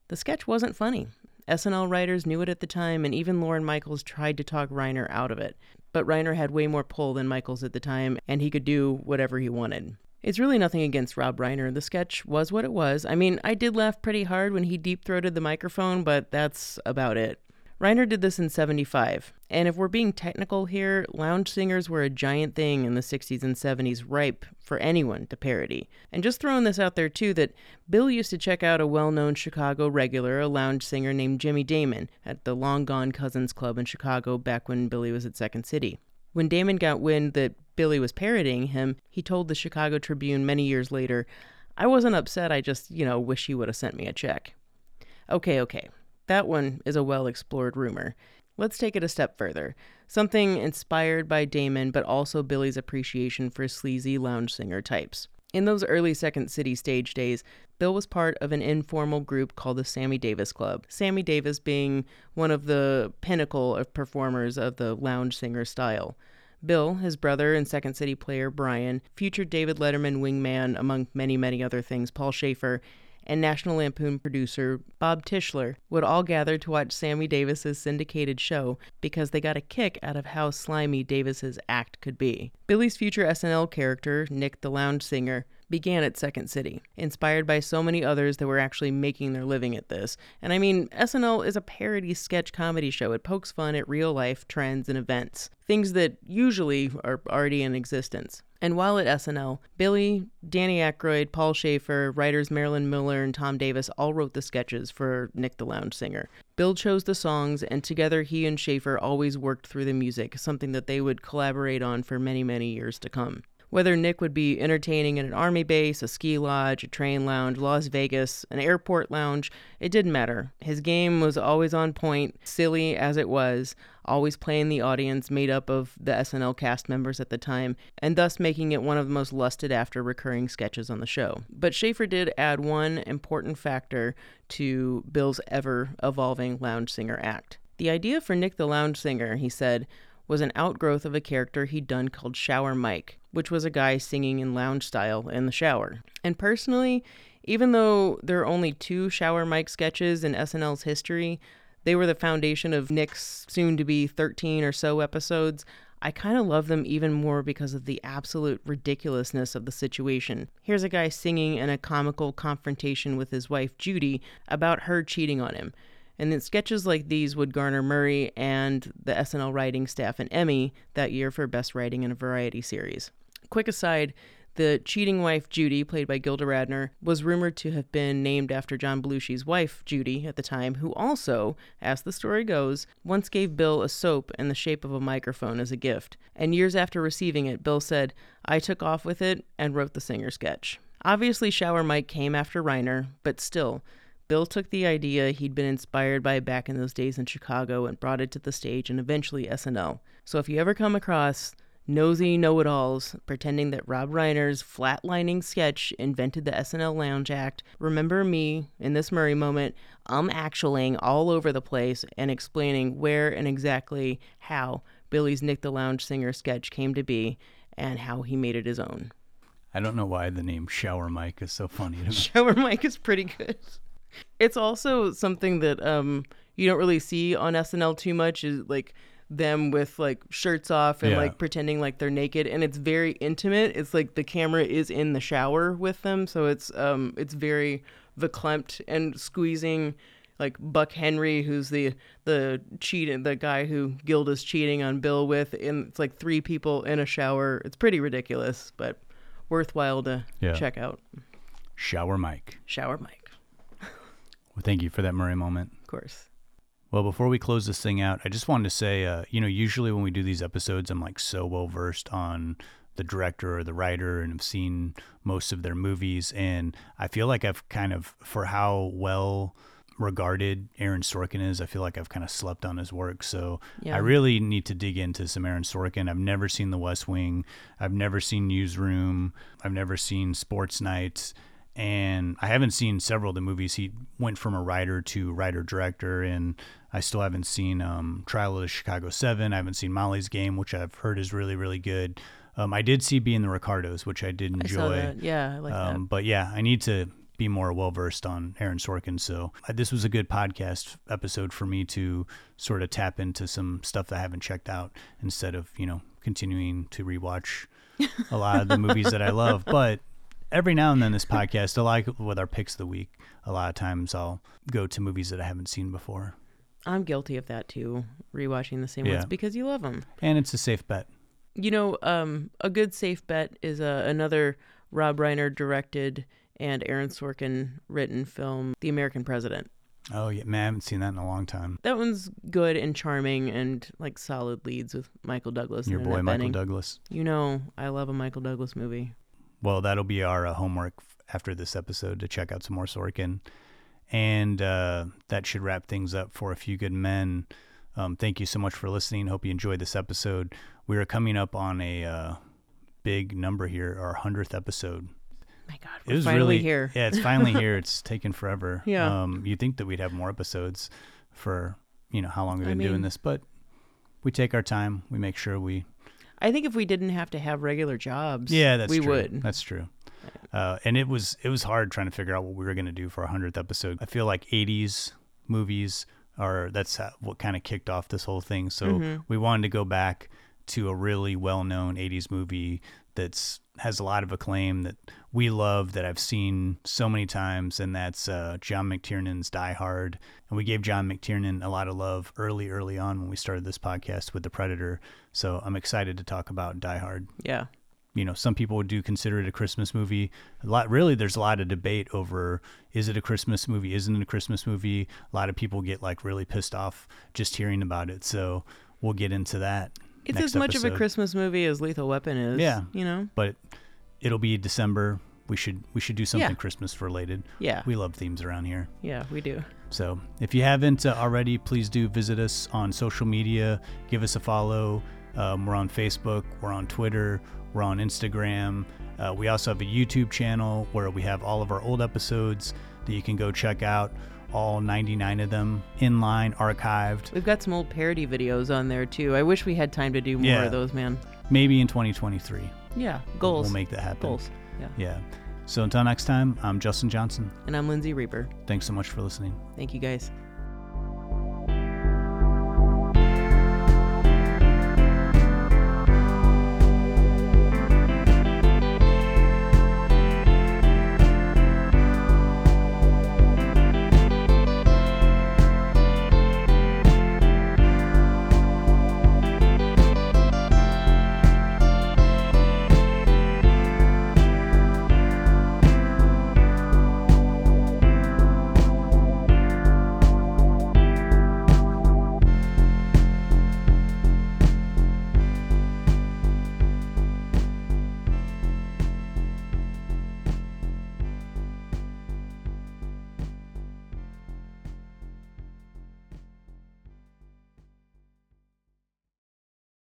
The sketch wasn't funny. SNL writers knew it at the time, and even Lorne Michaels tried to talk Reiner out of it. But Reiner had way more pull than Michaels at the time, and he could do whatever he wanted. It's really nothing against Rob Reiner. The sketch was what it was. I mean, I did laugh pretty hard when he deep throated the microphone, but that's about it. Reiner did this in 75. And if we're being technical here, lounge singers were a giant thing in the 60s and 70s, ripe for anyone to parody. And just throwing this out there too that Bill used to check out a well known Chicago regular, a lounge singer named Jimmy Damon, at the Long Gone Cousins Club in Chicago back when Billy was at Second City. When Damon got wind that Billy was parodying him, he told the Chicago Tribune many years later, I wasn't upset, I just, you know, wish he would have sent me a check. Okay, okay. That one is a well explored rumor. Let's take it a step further. Something inspired by Damon, but also Billy's appreciation for sleazy lounge singer types. In those early Second City stage days, Bill was part of an informal group called the Sammy Davis Club. Sammy Davis being one of the pinnacle of performers of the lounge singer style. Bill, his brother and Second City player Brian, future David Letterman wingman, among many, many other things, Paul Shaffer, and National Lampoon producer Bob Tischler would all gather to watch Sammy Davis's syndicated show because they got a kick out of how slimy Davis's act could be. Billy's future SNL character, Nick the Lounge Singer, began at Second City, inspired by so many others that were actually making their living at this. And I mean, SNL is a parody sketch comedy show. It pokes fun at real life trends and events, things that usually are already in existence. And while at SNL, Billy, Danny Aykroyd, Paul Shaffer, writers Marilyn Miller, and Tom Davis all wrote the sketches for Nick the Lounge Singer. Bill chose the songs, and together he and Shaffer always worked through the music, something that they would collaborate on for many, many years to come. Whether Nick would be entertaining in an army base, a ski lodge, a train lounge, Las Vegas, an airport lounge, it didn't matter. His game was always on point, silly as it was, always playing the audience made up of the SNL cast members at the time, and thus making it one of the most lusted after recurring sketches on the show. But Shaffer did add one important factor to Bill's ever evolving lounge singer act. The idea for Nick the Lounge Singer, he said, was an outgrowth of a character he'd done called Shower Mike, which was a guy singing in lounge style in the shower. And personally, even though there are only two Shower Mike sketches in SNL's history, they were the foundation of Nick's soon to be 13 or so episodes. I kind of love them even more because of the absolute ridiculousness of the situation. Here's a guy singing in a comical confrontation with his wife Judy about her cheating on him. And then sketches like these would garner Murray and the SNL writing staff an Emmy that year for Best Writing in a Variety Series. Quick aside the cheating wife, Judy, played by Gilda Radner, was rumored to have been named after John Belushi's wife, Judy, at the time, who also, as the story goes, once gave Bill a soap in the shape of a microphone as a gift. And years after receiving it, Bill said, I took off with it and wrote the singer sketch. Obviously, Shower Mike came after Reiner, but still, Bill took the idea he'd been inspired by back in those days in Chicago and brought it to the stage and eventually SNL. So if you ever come across nosy know it alls pretending that Rob Reiner's flatlining sketch invented the SNL Lounge Act. Remember me in this Murray moment, I'm actualing all over the place and explaining where and exactly how Billy's Nick the Lounge Singer sketch came to be and how he made it his own. I don't know why the name Shower Mike is so funny to [laughs] me. Shower Mike is pretty good. It's also something that um you don't really see on SNL too much is like them with like shirts off and Yeah. like pretending like they're naked and it's very intimate it's like the camera is in the shower with them so it's um it's very verklempt and squeezing like buck henry who's the the cheat the guy who gilda's cheating on bill with and it's like three people in a shower it's pretty ridiculous but worthwhile to Yeah. check out Shower Mike. shower mike [laughs] Well, thank you for that Murray moment. of course Well, before we close this thing out, I just wanted to say, uh, you know, usually when we do these episodes, I'm like so well versed on the director or the writer and have seen most of their movies. And I feel like I've kind of, for how well regarded Aaron Sorkin is, I feel like I've kind of slept on his work. So Yeah. I really need to dig into some Aaron Sorkin. I've never seen The West Wing, I've never seen Newsroom, I've never seen Sports Night and I haven't seen several of the movies. He went from a writer to writer director, and I still haven't seen um, Trial of the Chicago Seven. I haven't seen Molly's Game, which I've heard is really really good. Um, I did see Being the Ricardos, which I did i enjoy. that yeah i like Um, but yeah, I need to be more well versed on Aaron Sorkin. So uh, this was a good podcast episode for me to sort of tap into some stuff that I haven't checked out instead of you know continuing to rewatch a lot of the movies that I love. [laughs] But every now and then, this podcast, I like with our picks of the week. A lot of times, I'll go to movies that I haven't seen before, i'm guilty of that too rewatching the same Yeah. ones because you love them and it's a safe bet. You know, um, a good safe bet is uh, another Rob Reiner directed and Aaron Sorkin written film, The American President. Oh yeah, man, I haven't seen that in a long time. That one's good and charming and like solid leads with Michael Douglas. Your and boy Michael Bening. Douglas. You know, I love a Michael Douglas movie. Well, that'll be our uh, homework after this episode to check out some more Sorkin. And uh, that should wrap things up for A Few Good Men. Um, thank you so much for listening. Hope you enjoyed this episode. We are coming up on a uh, big number here, our 100th episode. My God, It was finally really here. [laughs] Yeah, it's finally here. [laughs] It's taken forever. Yeah. Um, you'd think that we'd have more episodes for, you know, how long we've I been doing this, but we take our time. We make sure we I think if we didn't have to have regular jobs, Yeah, that's we true. would. That's true. Uh, and it was it was hard trying to figure out what we were going to do for our hundredth episode. I feel like '80s movies are that's what kind of kicked off this whole thing. So Mm-hmm. we wanted to go back to a really well-known '80s movie that's has a lot of acclaim that we love that I've seen so many times, and that's uh, John McTiernan's Die Hard. And we gave John McTiernan a lot of love early, early on when we started this podcast with The Predator. So I'm excited to talk about Die Hard Yeah. you know some people would do consider it a christmas movie a lot really there's a lot of debate over is it a christmas movie isn't it a christmas movie a lot of people get like really pissed off just hearing about it so we'll get into that It's as much of a. Christmas movie as Lethal Weapon is. Yeah. You know? but it'll be december we should we should do something Yeah. christmas related Yeah. we love themes around here Yeah, we do. So if you haven't uh, already, please do visit us on social media. Give us a follow. Um, we're on Facebook. We're on Twitter. We're on Instagram. Uh, we also have a YouTube channel where we have all of our old episodes that you can go check out. All 99 of them in line, archived. We've got some old parody videos on there too. I wish we had time to do more Yeah. of those, man. Maybe in 2023. Yeah, goals. We'll make that happen. goals. Yeah. Yeah. So until next time, I'm Justin Johnson. And I'm Lindsay Reaper. Thanks so much for listening. Thank you guys.